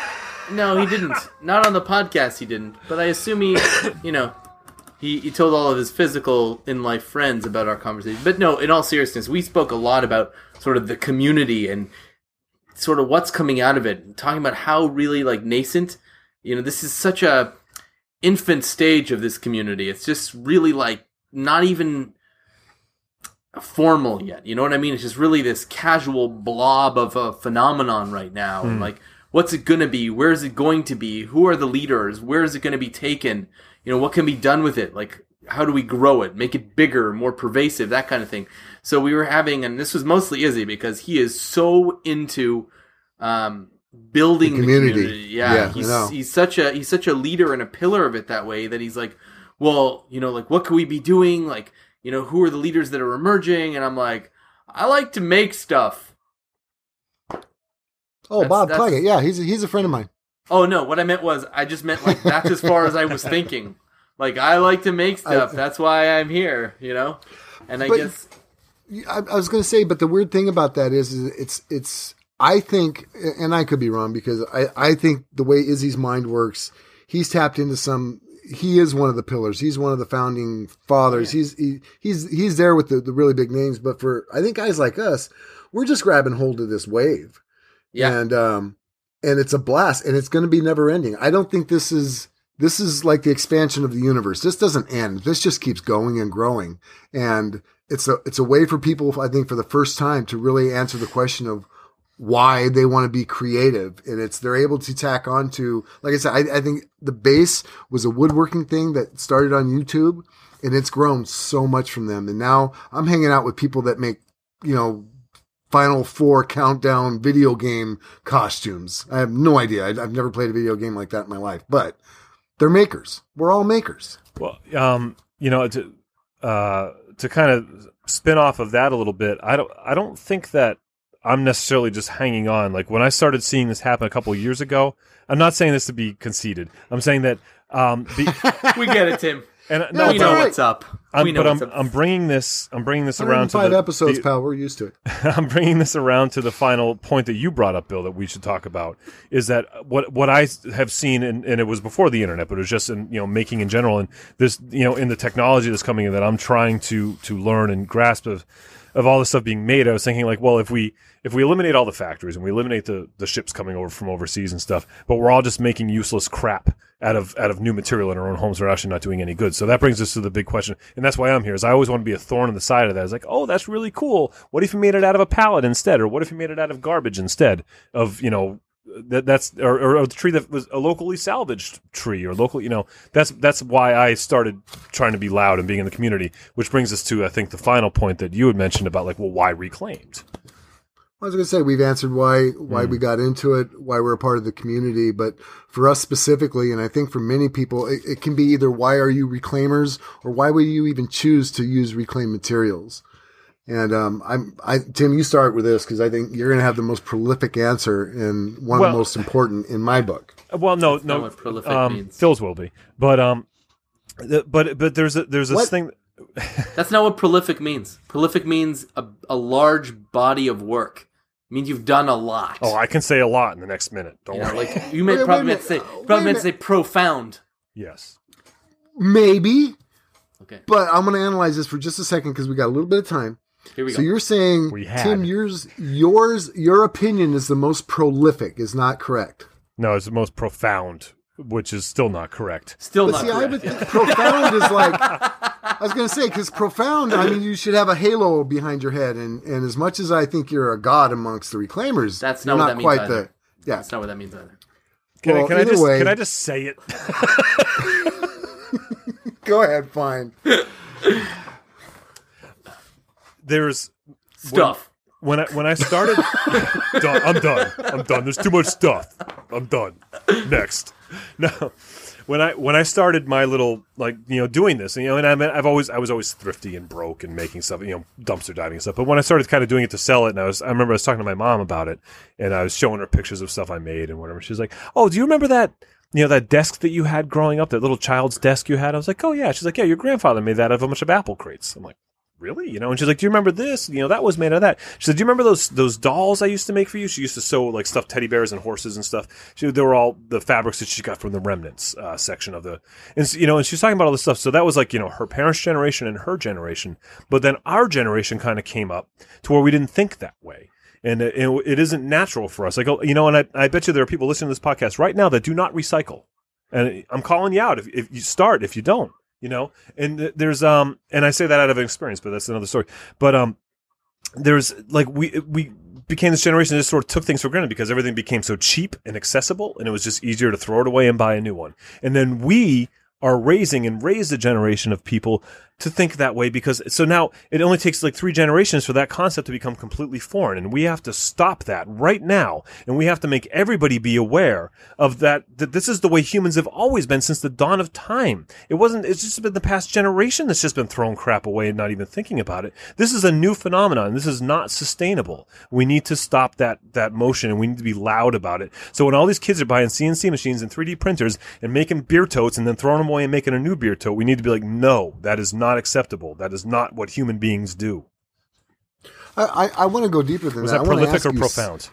no, he didn't. Not on the podcast, he didn't. But I assume he, you know, he, he told all of his physical in life friends about our conversation. But no, in all seriousness, we spoke a lot about sort of the community and sort of what's coming out of it, talking about how really like nascent. You know, this is such a infant stage of this community. It's just really like not even formal yet. You know what I mean? It's just really this casual blob of a phenomenon right now. And like, what's it going to be? Where is it going to be? Who are the leaders? Where is it going to be taken? You know, what can be done with it? Like, how do we grow it, make it bigger, more pervasive, that kind of thing. So we were having, and this was mostly Izzy because he is so into um, building The the community. community. Yeah, Yeah, he's he's such a he's such a leader and a pillar of it that way that he's like, well, you know, like what could we be doing? Like, you know, who are the leaders that are emerging? And I'm like, I like to make stuff. Oh, That's- Bob that's- Clagett. Yeah, he's a, he's a friend of mine. Oh no, what I meant was I just meant like that's as far as I was thinking. Like I like to make stuff. that's why I'm here, you know? And I guess I, I was going to say, but the weird thing about that is, is it's it's. I think, and I could be wrong because I I think the way Izzy's mind works, he's tapped into some. He is one of the pillars. He's one of the founding fathers. He's he, he's he's there with the, the really big names. But for I think guys like us, we're just grabbing hold of this wave. yeah. and um and it's a blast and it's going to be never ending. I don't think this is this is like the expansion of the universe. This doesn't end. This just keeps going and growing. And it's a it's a way for people i think for the first time to really answer the question of why they want to be creative. And it's they're able to tack on to like i said I, I think the base was a woodworking thing that started on youtube and it's grown so much from them. And now i'm hanging out with people that make you know Final Four countdown video game costumes. I have no idea. I, I've never played a video game like that in my life, but they're makers. We're all makers. Well, um, you know, to uh, to kind of spin off of that a little bit, I don't I don't think that I'm necessarily just hanging on. Like when I started seeing this happen a couple of years ago, I'm not saying this to be conceited. I'm saying that um, be, we get it, Tim. And Yeah, no, we know all right. what's up. I'm, we know but I'm, up. I'm bringing this. I'm bringing this around to 105 the, episodes, the- pal. We're used to it. I'm bringing this around to the final point that you brought up, Bill, that we should talk about is that what what I have seen, and, and it was before the internet, but it was just in you know making in general, and this you know in the technology that's coming in that I'm trying to to learn and grasp of of all this stuff being made. I was thinking like, well, if we if we eliminate all the factories and we eliminate the the ships coming over from overseas and stuff, but we're all just making useless crap out of out of new material in our own homes, we're actually not doing any good. So that brings us to the big question, and that's why I'm here. Is I always want to be a thorn in the side of that. It's like, oh, that's really cool. What if you made it out of a pallet instead, or what if you made it out of garbage instead of you know that that's or, or a tree that was a locally salvaged tree or local you know that's that's why I started trying to be loud and being in the community which brings us to I think the final point that you had mentioned about like well why reclaimed I was going to say we've answered why why Hmm. we got into it, why we're a part of the community, but for us specifically, and I think for many people, it, it can be either why are you reclaimers or why would you even choose to use reclaimed materials? And um, I'm, I, Tim, you start with this because I think you're going to have the most prolific answer and one of the most important in my book. Uh, well no not no what prolific um, means. Phil's will be but um the, but but there's a there's this What? thing That's not what prolific means. Prolific means a, a large body of work. It means you've done a lot. oh I can say a lot in the next minute don't You know, worry like you may Wait, wait probably meant to say minute. Wait a probably meant to say profound. yes Maybe, Okay, but I'm going to analyze this for just a second because we got a little bit of time. Here we So you're saying, We had. Tim, yours, yours, your opinion is the most prolific, is not correct. no it's the most profound which is still not correct Still But not see, I correct. would think profound is like I was going to say because profound. I mean, you should have a halo behind your head, and and as much as I think you're a god amongst the reclaimers, That's you're not not that means quite either. the yeah. That's not what that means either. can, Well, I, can I just way- can I just say it Go ahead, fine. there's Stuff. when I when I started, done, I'm done. I'm done. There's too much stuff. I'm done. Next, no. When I when I started my little like you know doing this you know and I mean, I've always I was always thrifty and broke and making stuff you know dumpster diving and stuff but when I started kind of doing it to sell it and I was I remember I was talking to my mom about it and I was showing her pictures of stuff I made and whatever she's like oh do you remember that you know that desk that you had growing up that little child's desk you had I was like oh yeah she's like yeah your grandfather made that out of a bunch of apple crates I'm like really? You know, and she's like, do you remember this? You know, that was made out of that. She said, do you remember those those dolls I used to make for you? She used to sew like stuffed teddy bears and horses and stuff. She, they were all the fabrics that she got from the remnants uh, section of the, and you know, and she's talking about all this stuff. So that was like you know her parents' generation and her generation. But then our generation kind of came up to where we didn't think that way. And it, it isn't natural for us. Like, oh, you know, and I, I bet you there are people listening to this podcast right now that do not recycle. And I'm calling you out if, if you start, if you don't you know? And th- there's um and i say that out of experience but that's another story. But um there's like we we became this generation that just sort of took things for granted because everything became so cheap and accessible and it was just easier to throw it away and buy a new one. And then we are raising and raised a generation of people to think that way because so now it only takes like three generations for that concept to become completely foreign and we have to stop that right now and we have to make everybody be aware of that that this is the way humans have always been since the dawn of time. It wasn't it's just been the past generation that's just been throwing crap away and not even thinking about it. This is a new phenomenon. This is not sustainable. We need to stop that that motion and we need to be loud about it. So when all these kids are buying cnc machines and 3d printers and making beer totes and then throwing them away and making a new beer tote we need to be like no that is not acceptable that is not what human beings do I I, I want to go deeper than was that. that I prolific or profound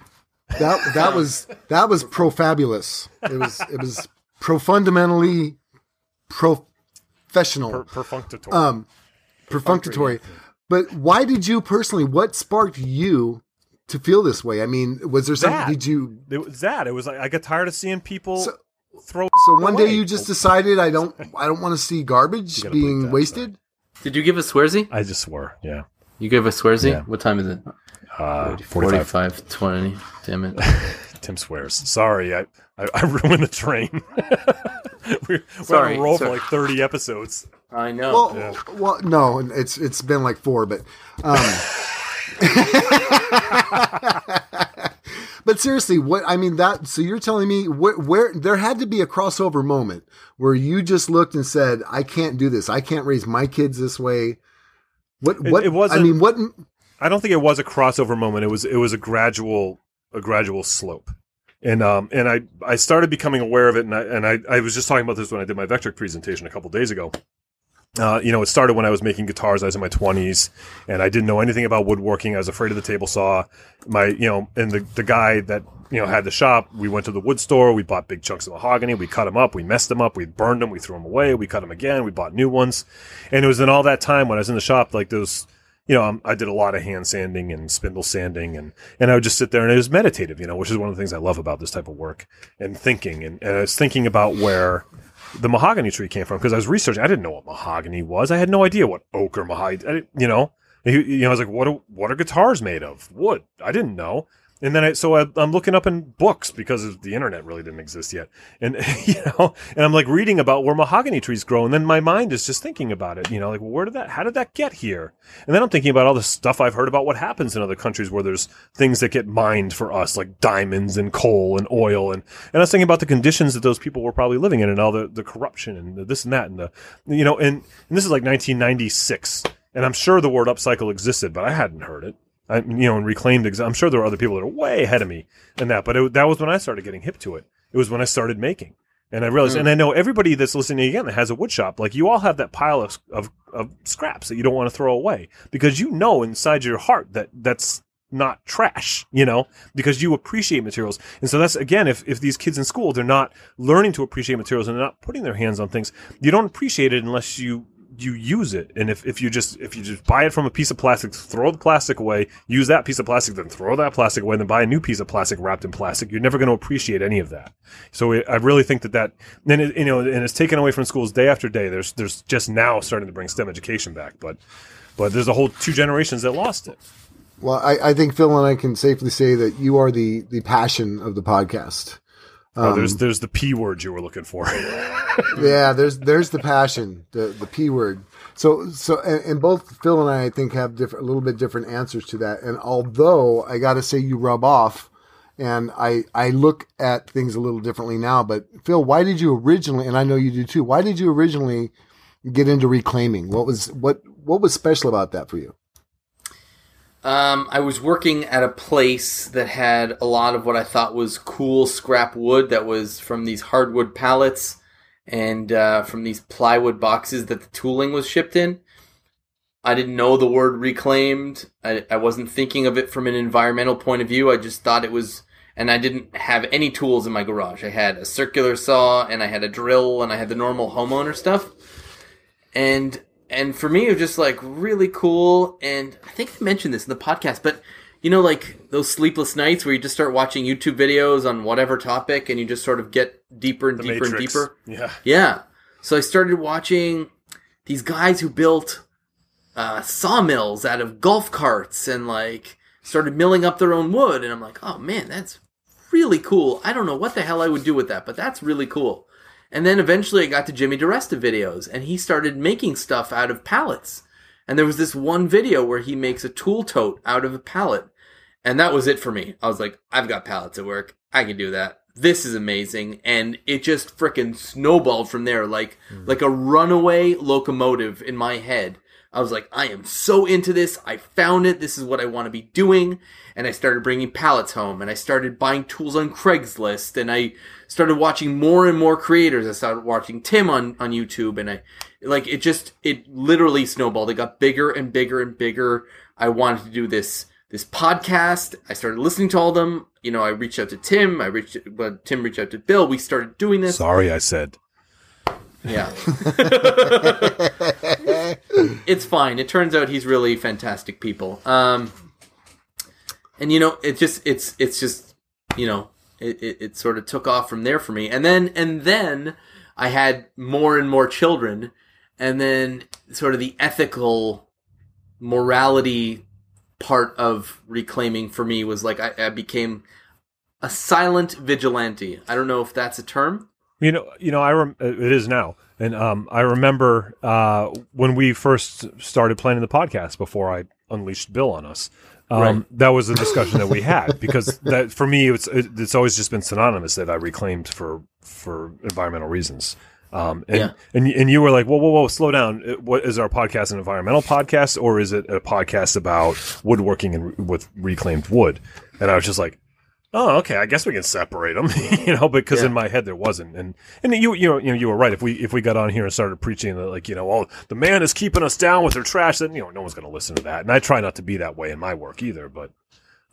That that was that was profabulous. It was it was profundamentally professional. per- perfunctory um, perfunctory. But why did you personally? What sparked you to feel this way? I mean, was there something? That. Did you? it was that it was like i got tired of seeing people So- throw So one day you just decided I don't I don't want to see garbage being that, wasted. Did you give a swearzy? i just swore yeah You gave a swearzy? Yeah. What time is it? uh 45 45, 20. Damn it. Tim swears. Sorry, I I, I ruined the train. we're, we're Sorry, on a roll sorry. for like thirty episodes. I know. Well, well, no, it's it's been like four, but um, but seriously, what I mean that so you're telling me where, where there had to be a crossover moment where you just looked and said, "I can't do this. I can't raise my kids this way." What what it I wasn't- mean, what I don't think it was a crossover moment. It was it was a gradual a gradual slope. And um and I I started becoming aware of it and I and I, I was just talking about this when I did my Vectric presentation a couple days ago. Uh, you know, it started when I was making guitars. I was in my twenties, and I didn't know anything about woodworking. I was afraid of the table saw. My, you know, and the the guy that you know had the shop. We went to the wood store. We bought big chunks of mahogany. We cut them up. We messed them up. We burned them. We threw them away. We cut them again. We bought new ones. And it was in all that time when I was in the shop, like those. You know, um, I did a lot of hand sanding and spindle sanding, and and I would just sit there and it was meditative. You know, which is one of the things I love about this type of work and thinking. And, and I was thinking about where the mahogany tree came from because I was researching. I didn't know what mahogany was. I had no idea what oak or mahogany. You know, you, know, I was like, what are, what are guitars made of? Wood. I didn't know. And then I, so I, I'm looking up in books because the internet really didn't exist yet. And, you know, and I'm like reading about where mahogany trees grow. And then my mind is just thinking about it, you know, like, well, where did that, how did that get here? And then I'm thinking about all the stuff I've heard about what happens in other countries where there's things that get mined for us, like diamonds and coal and oil. And, and I was thinking about the conditions that those people were probably living in and all the, the corruption and the this and that and the, you know, and, and this is like 1996. And I'm sure the word upcycle existed, but I hadn't heard it. I, you know, and reclaimed. Ex- I'm sure there were other people that are way ahead of me in that, but it, that was when I started getting hip to it. It was when I started making, and I realized, and I mm. know everybody that's listening again that has a wood shop, like you all have that pile of, of of scraps that you don't want to throw away because you know inside your heart that that's not trash, you know, because you appreciate materials. And so that's again, if, if these kids in school, they're not learning to appreciate materials and they're not putting their hands on things, you don't appreciate it unless you you use it. And if, if you just if you just buy it from a piece of plastic, throw the plastic away, use that piece of plastic, then throw that plastic away, then buy a new piece of plastic wrapped in plastic, you're never going to appreciate any of that. So I really think that that it, you know, and it's taken away from schools day after day. There's there's just now starting to bring STEM education back, but but there's a whole two generations that lost it. Well, I, I think Phil and I can safely say that you are the the passion of the podcast. Oh, there's um, there's the p word you were looking for. yeah, there's there's the passion, the the p word. So so and, and both Phil and I, I think, have different, a little bit different answers to that. And although I got to say you rub off, and I I look at things a little differently now. But Phil, why did you originally? And I know you do too. Why did you originally get into reclaiming? What was what what was special about that for you? Um, I was working at a place that had a lot of what I thought was cool scrap wood that was from these hardwood pallets and uh, from these plywood boxes that the tooling was shipped in. I didn't know the word reclaimed. I, I wasn't thinking of it from an environmental point of view. I just thought it was, and I didn't have any tools in my garage. I had a circular saw and I had a drill and I had the normal homeowner stuff. And and for me, it was just like really cool. And I think I mentioned this in the podcast, but you know, like those sleepless nights where you just start watching YouTube videos on whatever topic and you just sort of get deeper and The deeper and deeper. Yeah. Yeah. So I started watching these guys who built uh, sawmills out of golf carts and like started milling up their own wood. And I'm like, oh man, that's really cool. I don't know what the hell I would do with that, but that's really cool. And then eventually I got to Jimmy DeResta videos and he started making stuff out of pallets. And there was this one video where he makes a tool tote out of a pallet. And that was it for me. I was like, I've got pallets at work. I can do that. This is amazing. And it just frickin' snowballed from there like, hmm. like a runaway locomotive in my head. I was like, I am so into this. I found it. This is what I want to be doing. And I started bringing pallets home and I started buying tools on Craigslist and I started watching more and more creators. I started watching Tim on, on YouTube and I, like, it just, it literally snowballed. It got bigger and bigger and bigger. I wanted to do this, this podcast. I started listening to all of them. You know, I reached out to Tim. I reached, but Tim reached out to Bill. We started doing this. Sorry, I said. Yeah. it's fine. It turns out he's really fantastic people. Um, and you know, it just it's it's just you know it, it, it sort of took off from there for me. And then and then I had more and more children, and then sort of the ethical morality part of reclaiming for me was like I, I became a silent vigilante. I don't know if that's a term. You know, you know, I rem- it is now, and um, I remember uh, when we first started planning the podcast before I unleashed Bill on us. Um, Right. That was a discussion that we had because that for me it's it, it's always just been synonymous that I reclaimed for for environmental reasons. Um, and, Yeah. and and you were like, whoa, whoa, whoa, slow down. Uh, What is our podcast an environmental podcast or is it a podcast about woodworking and with reclaimed wood? And I was just like, Oh, okay. I guess we can separate them, you know, because Yeah. in my head there wasn't, and and you you know you know you were right. If we if we got on here and started preaching that like you know, oh, the man is keeping us down with their trash, then you know no one's going to listen to that. And I try not to be that way in my work either, but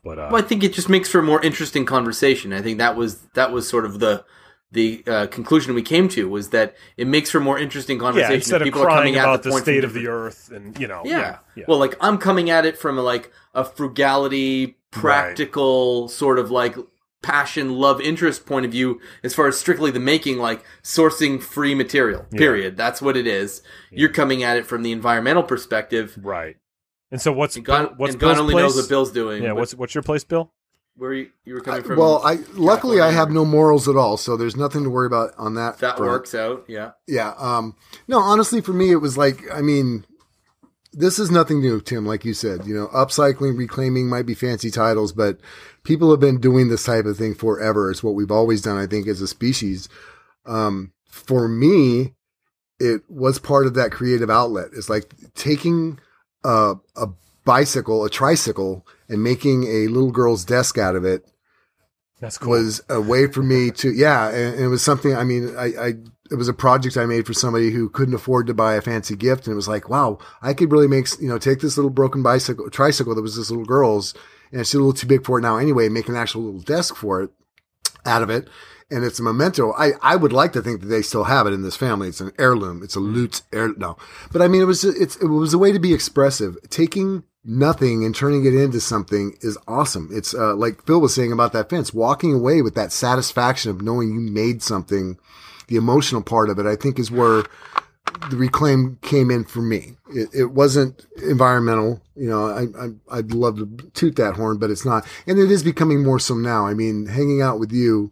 but uh, Well, I think it just makes for a more interesting conversation. I think that was that was sort of the the uh, conclusion we came to was that it makes for more interesting conversation. yeah, if instead of people are crying coming at about the, point state of the earth and you know, Yeah. yeah, yeah. Well, like I'm coming at it from a, like a frugality, practical sort of like passion, love, interest point of view as far as strictly the making, like sourcing free material. Period. That's what it is. You're coming at it from the environmental perspective. right. And so what's And God, what's and God Bill's only place? knows what Bill's doing. yeah, what's what's your place, Bill? Where you, you were coming from? Well, I luckily I have no morals at all, so there's nothing to worry about on that. that front. works out. Yeah. Yeah. Um, no, honestly, for me, it was like, I mean, this is nothing new, Tim, like you said. You know, upcycling, reclaiming might be fancy titles, but people have been doing this type of thing forever. It's what we've always done, I think, as a species. Um, for me, it was part of that creative outlet. It's like taking a, a bicycle, a tricycle, and making a little girl's desk out of it That's cool. was a way for me to yeah and, and it was something i mean I, I it was a project i made for somebody who couldn't afford to buy a fancy gift and it was like wow i could really make you know take this little broken bicycle tricycle that was this little girl's and it's a little too big for it now anyway make an actual little desk for it out of it and it's a memento. I i would like to think that they still have it in this family. It's an heirloom. It's a mm. loot heir no. But i mean it was it's it was a way to be expressive. Taking nothing and turning it into something is awesome. It's uh, like Phil was saying about that fence, walking away with that satisfaction of knowing you made something. The emotional part of it, I think, is where the reclaim came in for me. It, it wasn't environmental. You know, I, I, I'd love to toot that horn, but it's not. And it is becoming more so now. I mean, hanging out with you,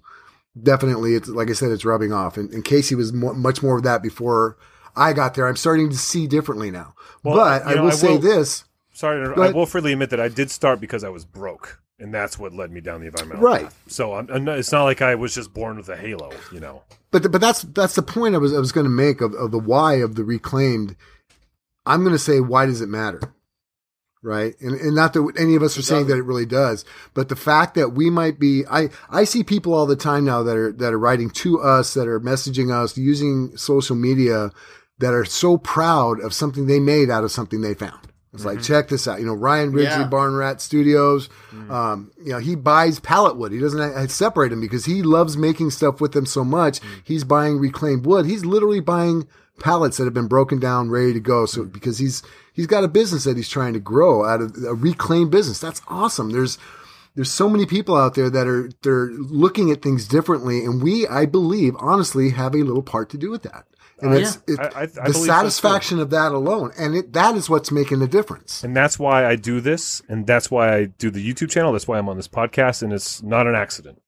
definitely, it's like I said, it's rubbing off. And, and Casey was much more of that before I got there. I'm starting to see differently now. Well, but I know, will I say will- this. Sorry, to- I will freely admit that I did start because I was broke, and that's what led me down the environmental Right. path. So I'm, I'm not- it's not like I was just born with a halo, you know. But but that's that's the point I was I was going to make of, of the why of the reclaimed. I'm going to say why does it matter, right? And and not that any of us are saying that it really does, but the fact that we might be I I see people all the time now that are that are writing to us that are messaging us using social media that are so proud of something they made out of something they found. It's like check this out, you know Ryan Ridgely Yeah. Barn Rat Studios. Um, you know he buys pallet wood. He doesn't uh, separate them because he loves making stuff with them so much. He's buying reclaimed wood. He's literally buying pallets that have been broken down, ready to go. So because he's he's got a business that he's trying to grow out of a reclaimed business. That's awesome. There's there's so many people out there that are they're looking at things differently, and we, I believe, honestly, have a little part to do with that. And it's yeah. it, I- I- I the believe so, satisfaction of that alone, and it that is what's making the difference. And that's why I do this, and that's why I do the YouTube channel. That's why I'm on this podcast, and it's not an accident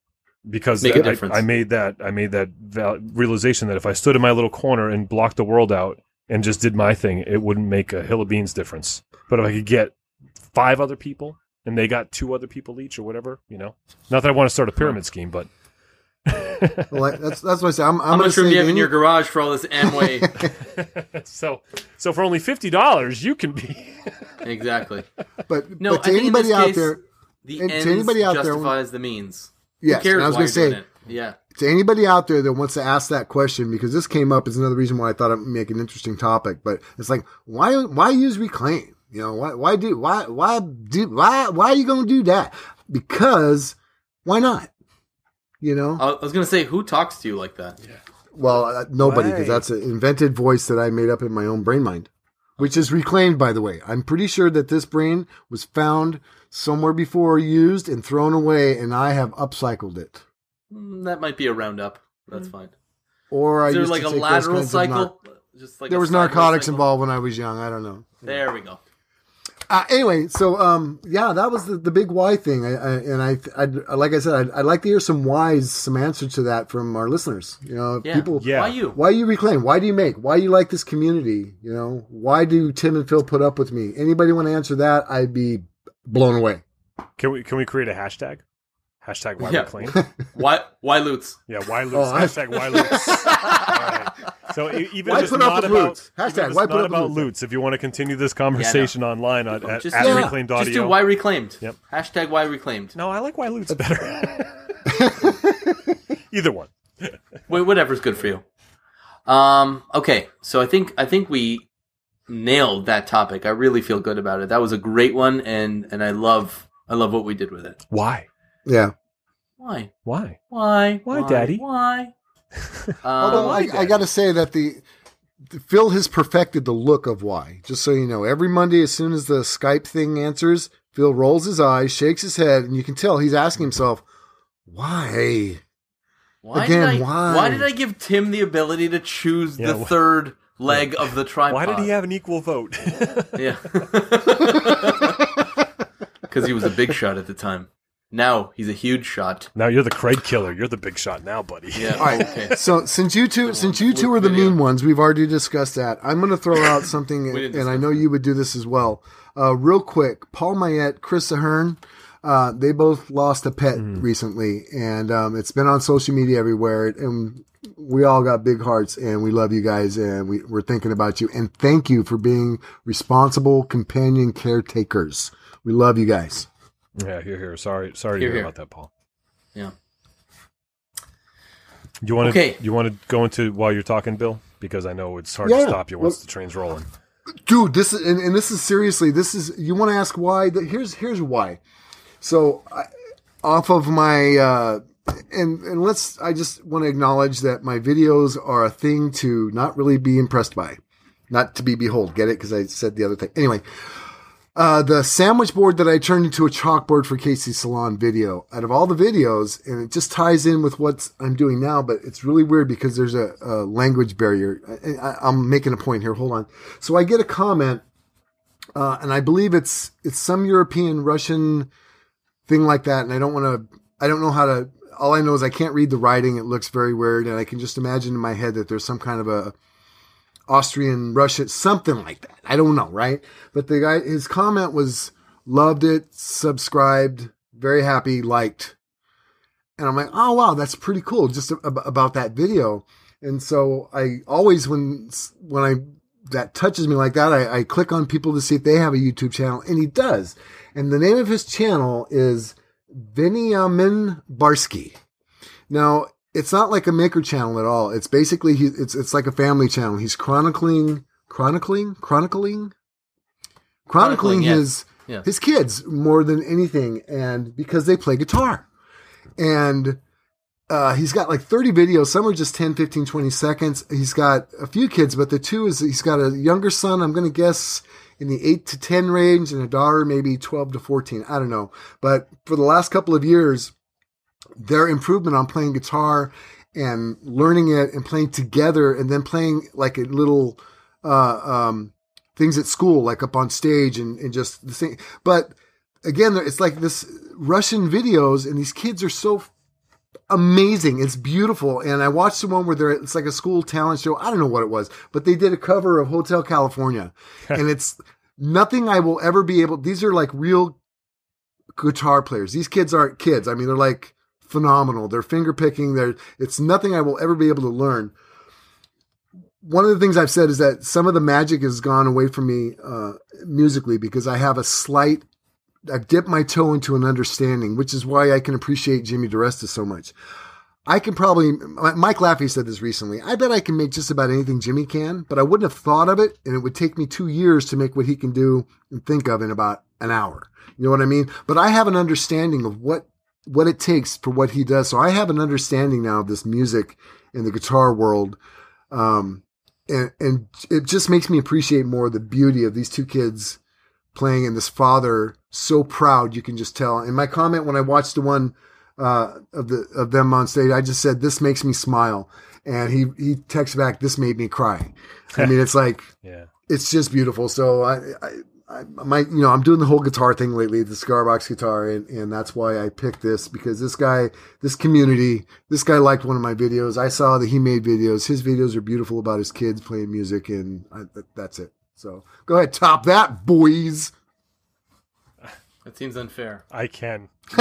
because Make a I, difference. I made that I made that val- realization that if I stood in my little corner and blocked the world out and just did my thing, it wouldn't make a hill of beans difference. But if I could get five other people and they got two other people each or whatever, you know, not that I want to start a pyramid scheme, but Well, that's that's what I say. I'm, I'm How gonna much room do you have in your garage for all this Amway? so so for only fifty dollars, you can be. exactly. But No, but to I think in anybody out case, there, The And to ends anybody out there- the means. yes, Who cares and I was going to say it? Yeah. to anybody out there that wants to ask that question because this came up is another reason why I thought it'd make an interesting topic. But it's like why why use reclaim? You know why why do why why do why why are you going to do that? Because why not? You know, I was going to say, who talks to you like that? Yeah. well uh, nobody because that's an invented voice that I made up in my own brain mind, which is reclaimed by the way. I'm pretty sure that this brain was found somewhere before used and thrown away, and I have upcycled it. Mm, That might be a roundup. That's fine. Or I Is there used like to a take those lateral kinds of nar- cycle? Just like there a was sideways narcotics cycle? involved when I was young. I don't know. There we go. Uh, anyway, so um, yeah, that was the, the big why thing, I, I, and I, I, like I said, I'd, I'd like to hear some whys, some answers to that from our listeners. You know, Yeah. people, Yeah. Why you? why you reclaim? Why do you make? Why you like this community? You know, why do Tim and Phil put up with me? Anybody want to answer that? I'd be blown away. Can we can we create a hashtag? Hashtag why Yeah. reclaim. Why? Why Lutz? Yeah, why Lutz? Oh, I- Hashtag why Lutz. All right. So even Why if it's put up not with about Lutz? Hashtag even if it's why put not up with about Lutz? Lutz. If you want to continue this conversation online at, at, Just, at yeah, reclaimed audio. just do why reclaimed. Yep. Hashtag why reclaimed. No, I like why Lutz better. Either one. Wh- Whatever's good for you. Um. Okay. So I think I think we nailed that topic. I really feel good about it. That was a great one, and and I love I love what we did with it. Why? Yeah. Why? Why? Why? Why, Daddy? Why? Although Um, I, I got to say that the, the Phil has perfected the look of why. Just so you know, every Monday, as soon as the Skype thing answers, Phil rolls his eyes, shakes his head, and you can tell he's asking himself, "Why?" why again, did I, why? did I give Tim the ability to choose Yeah, the wh- third leg of the tripod? Why did he have an equal vote? Yeah. Because he was a big shot at the time. Now he's a huge shot. now you're the Craig killer. You're the big shot now, buddy. Yeah. All right. Okay. So since you two, since you two are the video. mean ones, we've already discussed that. I'm going to throw out something, and I discuss know you would do this as well. Uh, real quick, Paul Mayette, Chris Ahern, uh, they both lost a pet recently, and um, it's been on social media everywhere. And we all got big hearts, and we love you guys, and we, we're thinking about you. And thank you for being responsible companion caretakers. We love you guys. Yeah, here, here. Sorry, sorry Here, to hear here. about that, Paul. Yeah. You want to? Okay. You want to go into while you're talking, Bill? Because I know it's hard Yeah, to stop you once well- the train's rolling. dude this is and, and this is seriously this is you want to ask why The- here's here's why so I, off of my uh and and let's i just want to acknowledge that my videos are a thing to not really be impressed by not to be behold get it because i said the other thing anyway uh, the sandwich board that I turned into a chalkboard for Casey's Salon video. Out of all the videos, and it just ties in with what I'm doing now, but it's really weird because there's a, a language barrier. I, I'm making a point here. Hold on. So I get a comment, uh, and I believe it's it's some European Russian thing like that, and I don't want to. I don't know how to. All I know is I can't read the writing. It looks very weird, and I can just imagine in my head that there's some kind of a Austrian, Russian, something like that. I don't know, right? But the guy, his comment was loved it, subscribed, very happy, liked. And I'm like, oh wow, that's pretty cool. Just ab- about that video. And so I always, when, when I, that touches me like that, I, I click on people to see if they have a YouTube channel and he does. And the name of his channel is Veniamin Barsky. Now, it's not like a maker channel at all. It's basically he, it's it's like a family channel. He's chronicling, chronicling, chronicling, chronicling his Yeah. his kids more than anything, and because they play guitar, and uh, he's got like 30 videos. Some are just 10, 15, 20 seconds. He's got a few kids, but the two is he's got a younger son. I'm going to guess in the eight to 10 range, and a daughter maybe 12 to 14. I don't know, but for the last couple of years their improvement on playing guitar and learning it and playing together and then playing like a little uh, um, things at school, like up on stage and, and just the same. But again, it's like this Russian videos and these kids are so amazing. It's beautiful. And I watched the one where they're, it's like a school talent show. I don't know what it was, but they did a cover of Hotel California and it's nothing I will ever be able, these are like real guitar players. These kids aren't kids. I mean, they're like phenomenal. They're finger picking. They're it's nothing I will ever be able to learn. One of the things I've said is that some of the magic has gone away from me uh, musically because I have a slight. I've dipped my toe into an understanding, which is why I can appreciate Jimmy DeResta so much. I can probably Mike Laffey said this recently. I bet I can make just about anything Jimmy can, but I wouldn't have thought of it, and it would take me two years to make what he can do and think of in about an hour. You know what I mean? But I have an understanding of what what it takes for what he does. So I have an understanding now of this music in the guitar world. Um, and, and it just makes me appreciate more the beauty of these two kids playing and this father so proud. You can just tell. In my comment, when I watched the one, uh, of the, of them on stage, I just said, this makes me smile. And he, he texts back, this made me cry. I mean, it's like, Yeah. it's just beautiful. So I, I, I might, you know, I'm doing the whole guitar thing lately, the Scarbox guitar, and, and that's why I picked this because this guy, this community, this guy liked one of my videos. I saw that he made videos. His videos are beautiful about his kids playing music, and I, that, that's it. So go ahead, top that, boys. That seems unfair. I can.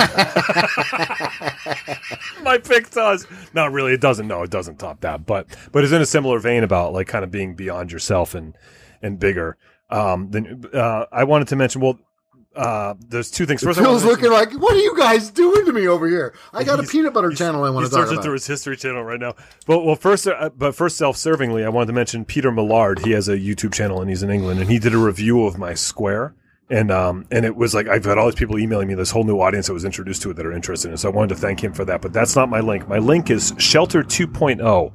My pick does. Not really. It doesn't. No, it doesn't top that. But but it's in a similar vein about like kind of being beyond yourself and and bigger. Um, then uh, I wanted to mention. Well, uh, there's two things. First, Phil's looking like, what are you guys doing to me over here? I got a peanut butter channel I want to talk searching about. through his history channel right now. But well, first, uh, but first, self-servingly, I wanted to mention Peter Millard. He has a YouTube channel and he's in England, and he did a review of my Square. And um and it was like I've had all these people emailing me this whole new audience that was introduced to it that are interested in it. So I wanted to thank him for that. But that's not my link. My link is Shelter 2.0.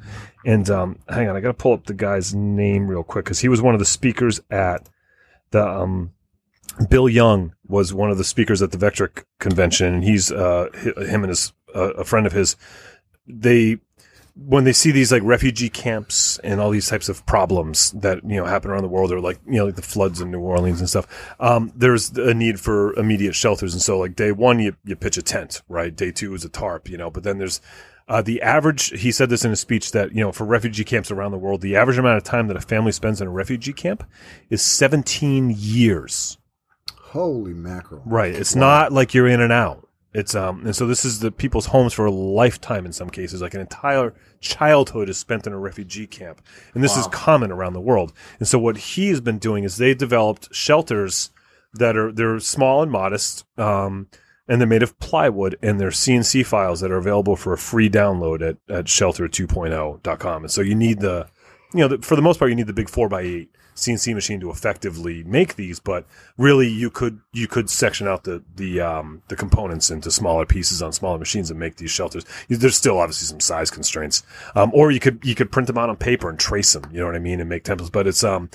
And um hang on, I got to pull up the guy's name real quick because he was one of the speakers at the um Bill Young was one of the speakers at the Vectric convention, and he's uh, him and his uh, a friend of his. They when they see these like refugee camps and all these types of problems that you know happen around the world, or like you know like the floods in New Orleans and stuff, um, there's a need for immediate shelters. And so like day one, you you pitch a tent, right? Day two is a tarp, you know. But then there's uh, the average. He said this in a speech that you know for refugee camps around the world, the average amount of time that a family spends in a refugee camp is 17 years. Holy mackerel. Right. It's not like you're in and out. It's um and so this is the people's homes for a lifetime in some cases. Like an entire childhood is spent in a refugee camp. And this is common around the world. And so what he has been doing is they developed shelters that are they're small and modest. Um and they're made of plywood and they're CNC files that are available for a free download at, at shelter2.0.com. And so you need the, you know, the, for the most part, you need the big four by eight CNC machine to effectively make these, but really you could, you could section out the, the, um, the components into smaller pieces on smaller machines and make these shelters. There's still obviously some size constraints. Um, or you could, you could print them out on paper and trace them, you know what I mean? And make templates, but it's, um,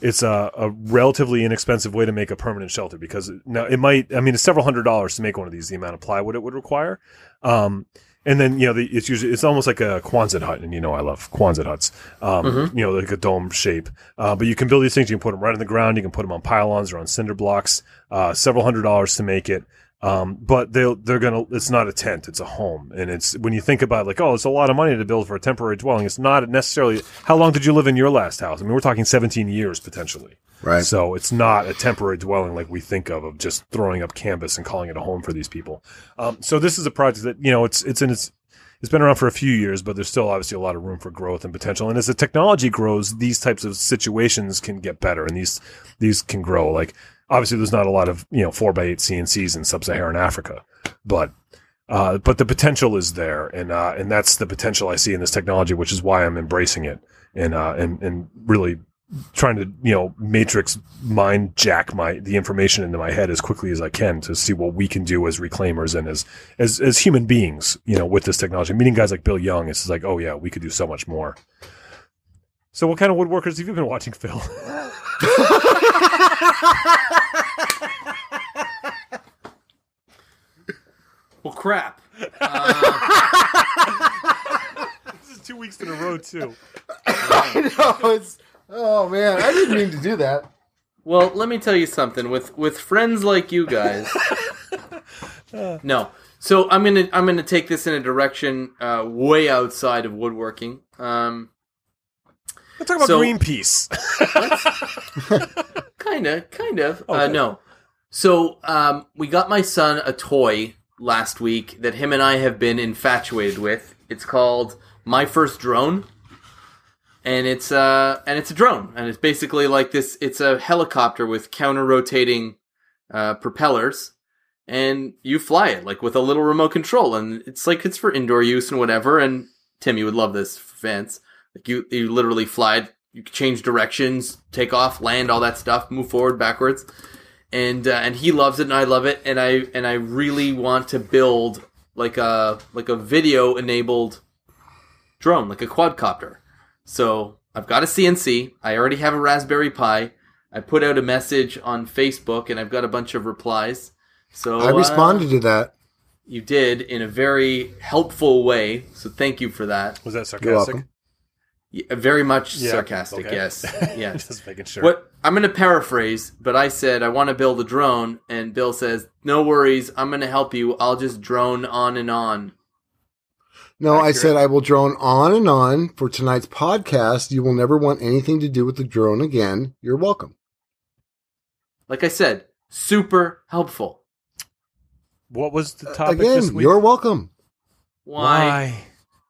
it's a, a relatively inexpensive way to make a permanent shelter because now it might i mean it's several hundred dollars to make one of these the amount of plywood it would require um, and then you know the, it's usually it's almost like a Quonset hut, and you know I love Quonset huts. Um, You know, like a dome shape. Uh, but you can build these things. You can put them right in the ground. You can put them on pylons or on cinder blocks. Uh, several hundred dollars to make it. Um, but they'll they're gonna. It's not a tent. It's a home, and it's when you think about like, oh, it's a lot of money to build for a temporary dwelling. It's not necessarily. How long did you live in your last house? I mean, we're talking 17 years potentially. Right. So it's not a temporary dwelling like we think of of just throwing up canvas and calling it a home for these people. Um, so this is a project that you know it's it's in its it's been around for a few years, but there's still obviously a lot of room for growth and potential. And as the technology grows, these types of situations can get better, and these these can grow. Like obviously, there's not a lot of you know four by eight CNCs in sub-Saharan Africa, but uh, but the potential is there, and uh, and that's the potential I see in this technology, which is why I'm embracing it and uh, and and really trying to you know matrix mind jack my the information into my head as quickly as I can to see what we can do as reclaimers and as as as human beings, you know, with this technology. Meeting guys like Bill Young, it's like, oh yeah, we could do so much more. So, what kind of woodworkers have you been watching, Phil? Well, crap. this is two weeks in a row too. no, it's oh man, I didn't mean to do that. Well, let me tell you something. With with friends like you guys, no. So I'm gonna I'm gonna take this in a direction uh, way outside of woodworking. Um, Let's talk about So- Greenpeace. kind of, kind of. Uh, no. So um, we got my son a toy last week that him and I have been infatuated with. It's called My First Drone, and it's uh and it's a drone, and it's basically like this. It's a helicopter with counter rotating uh, propellers, and you fly it like with a little remote control, and it's like it's for indoor use and whatever. And Tim, you would love this, fans. Like you, you literally fly it. You change directions, take off, land, all that stuff, move forward, backwards, and uh, and he loves it, and I love it, and I and I really want to build like a like a video enabled drone, like a quadcopter. So I've got a CNC. I already have a Raspberry Pi. I put out a message on Facebook, and I've got a bunch of replies. So I uh, responded to that. you did in a very helpful way. So thank you for that. Was that You're sarcastic? Welcome. Yeah, uh, very much Yeah, sarcastic. okay. Yes, yes. Just making sure. What I'm going to paraphrase, but I said I want to build a drone, and Bill says, "No worries, I'm going to help you. I'll just drone on and on." No, I said I will drone on and on for tonight's podcast. You will never want anything to do with the drone again. You're welcome. Like I said, super helpful. What was the uh, topic this Again, week? you're welcome. Why? Why?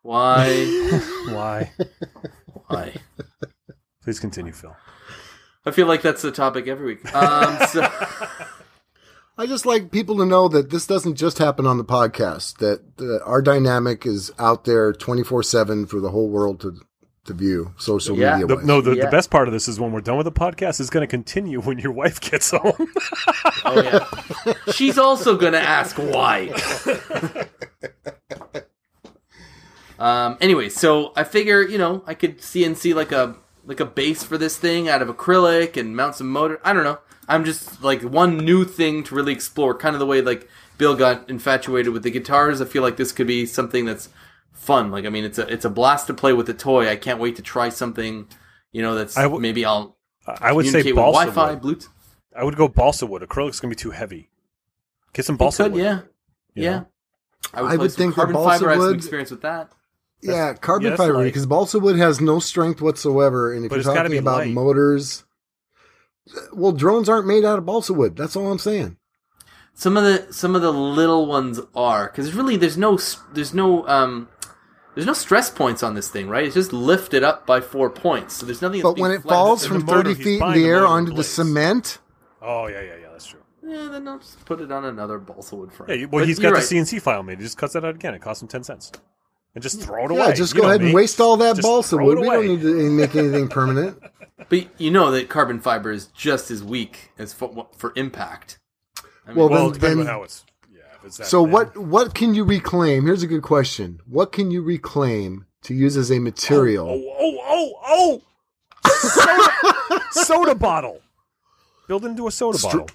Why? Why? Why? Please continue, Phil. I feel like that's the topic every week. Um, so, I just like people to know that this doesn't just happen on the podcast. That, that our dynamic is out there twenty four seven for the whole world to to view. Social Yeah. media. The, no, the, Yeah. the best part of this is when we're done with the podcast, it's going to continue when your wife gets home. oh yeah, she's also gonna ask why. Um. Anyway, so I figure you know I could CNC like a like a base for this thing out of acrylic and mount some motor. I don't know. I'm just like one new thing to really explore, kind of the way like Bill got infatuated with the guitars. I feel like this could be something that's fun. Like I mean, it's a it's a blast to play with a toy. I can't wait to try something. You know, that's I w- maybe I'll I would say balsa Wi-Fi, wood. Bluetooth. I would go balsa wood. Acrylic's going to be too heavy. Get some balsa Could, wood. yeah, you yeah. know? I would, I would think that carbon balsa fiber. I have some experience with that. Yeah, carbon yeah, fiber light. because balsa wood has no strength whatsoever. And if But you're gotta talking about light. motors, well, drones aren't made out of balsa wood. That's all I'm saying. Some of the some of the little ones are because really there's no there's no um there's no stress points on this thing, right? It's just lifted up by four points, so there's nothing. that's But when being it falls from motor, 30 feet in the the air motor onto the blades. cement, Oh, yeah, yeah, yeah. That's true. yeah, then I'll just put it on another balsa wood frame. Yeah, well, But he's you're got right. the CNC file made. He just cuts that out again. It costs him 10 cents. And just throw it yeah, away. just You go know ahead me. and waste all that Just balsa wood. We don't need to make anything permanent. But you know that carbon fiber is just as weak as for, for impact. I mean, Well, Well, then- depending then- on how it's. Yeah, if it's that So thin. what what can you reclaim? Here's a good question. What can you reclaim to use as a material? Oh, oh, oh, oh! oh! Soda, soda bottle. Build it into a soda Str- bottle.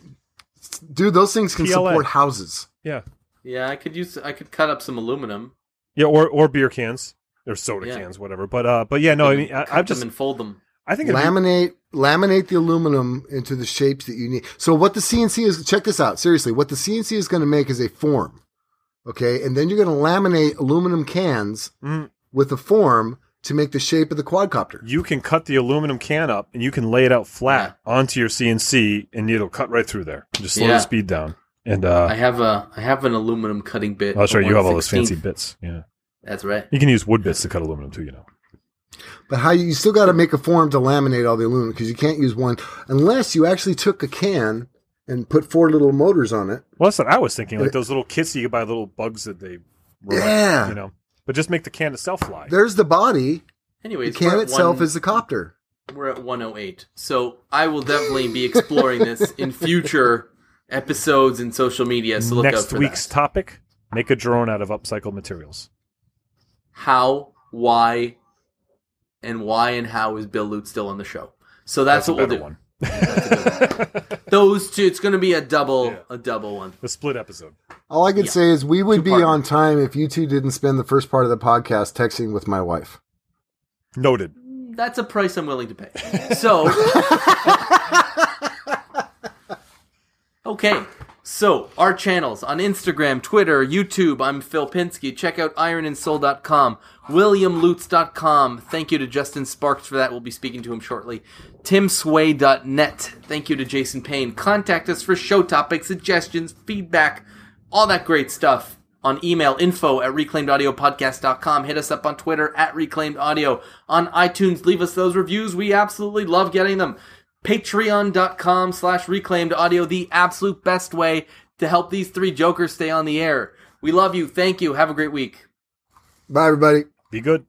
Dude, those things can PLA. support houses. Yeah. yeah, I could use I could cut up some aluminum. Yeah, or, or beer cans. Or soda Yeah. cans, whatever. But uh, but yeah, no, I mean, I, I've just, them and fold them. I think it'd be- Laminate laminate the aluminum into the shapes that you need. So what the CNC is check this out. Seriously, what the CNC is going to make is a form. Okay? And then you're going to laminate aluminum cans Mm. with a form to make the shape of the quadcopter. you can cut the aluminum can up and you can lay it out flat onto your CNC and it'll cut right through there. Just slow Yeah. the speed down. And uh, I have a I have an aluminum cutting bit. oh, that's right, you have all those fancy bits. Yeah, That's right. you can use wood bits to cut aluminum too. You know. But how you, you still got to make a form to laminate all the aluminum because you can't use one unless you actually took a can and put four little motors on it. Well, that's what I was thinking. Like those little kits you can buy, little bugs that they, roll out, Yeah. you know. But just make the can itself fly. There's the body. Anyway, the can itself one- is the copter. We're at 108. So I will definitely be exploring this in future episodes and social media. So look out Next for week's that. topic: make a drone out of upcycled materials. How, why, and why and how is Bill Lutz still on the show? So that's, a what we'll do. one. Those two. It's going to be a double, Yeah. a double one. a split episode. All I could Yeah. say is we would be Two-partner. on time if you two didn't spend the first part of the podcast texting with my wife. Noted. That's a price I'm willing to pay. So, okay. So, our channels on Instagram, Twitter, YouTube. I'm Phil Pinsky. Check out ironandsoul.com, williamlutz.com. Thank you to Justin Sparks for that. We'll be speaking to him shortly. timsway.net. Thank you to Jason Payne. Contact us for show topics, suggestions, feedback, all that great stuff on email info at reclaimedaudiopodcast.com. Hit us up on Twitter at reclaimedaudio. On iTunes, leave us those reviews. We absolutely love getting them. Patreon.com slash reclaimed audio, the absolute best way to help these three jokers stay on the air. We love you. Thank you. Have a great week. Bye, everybody. Be good.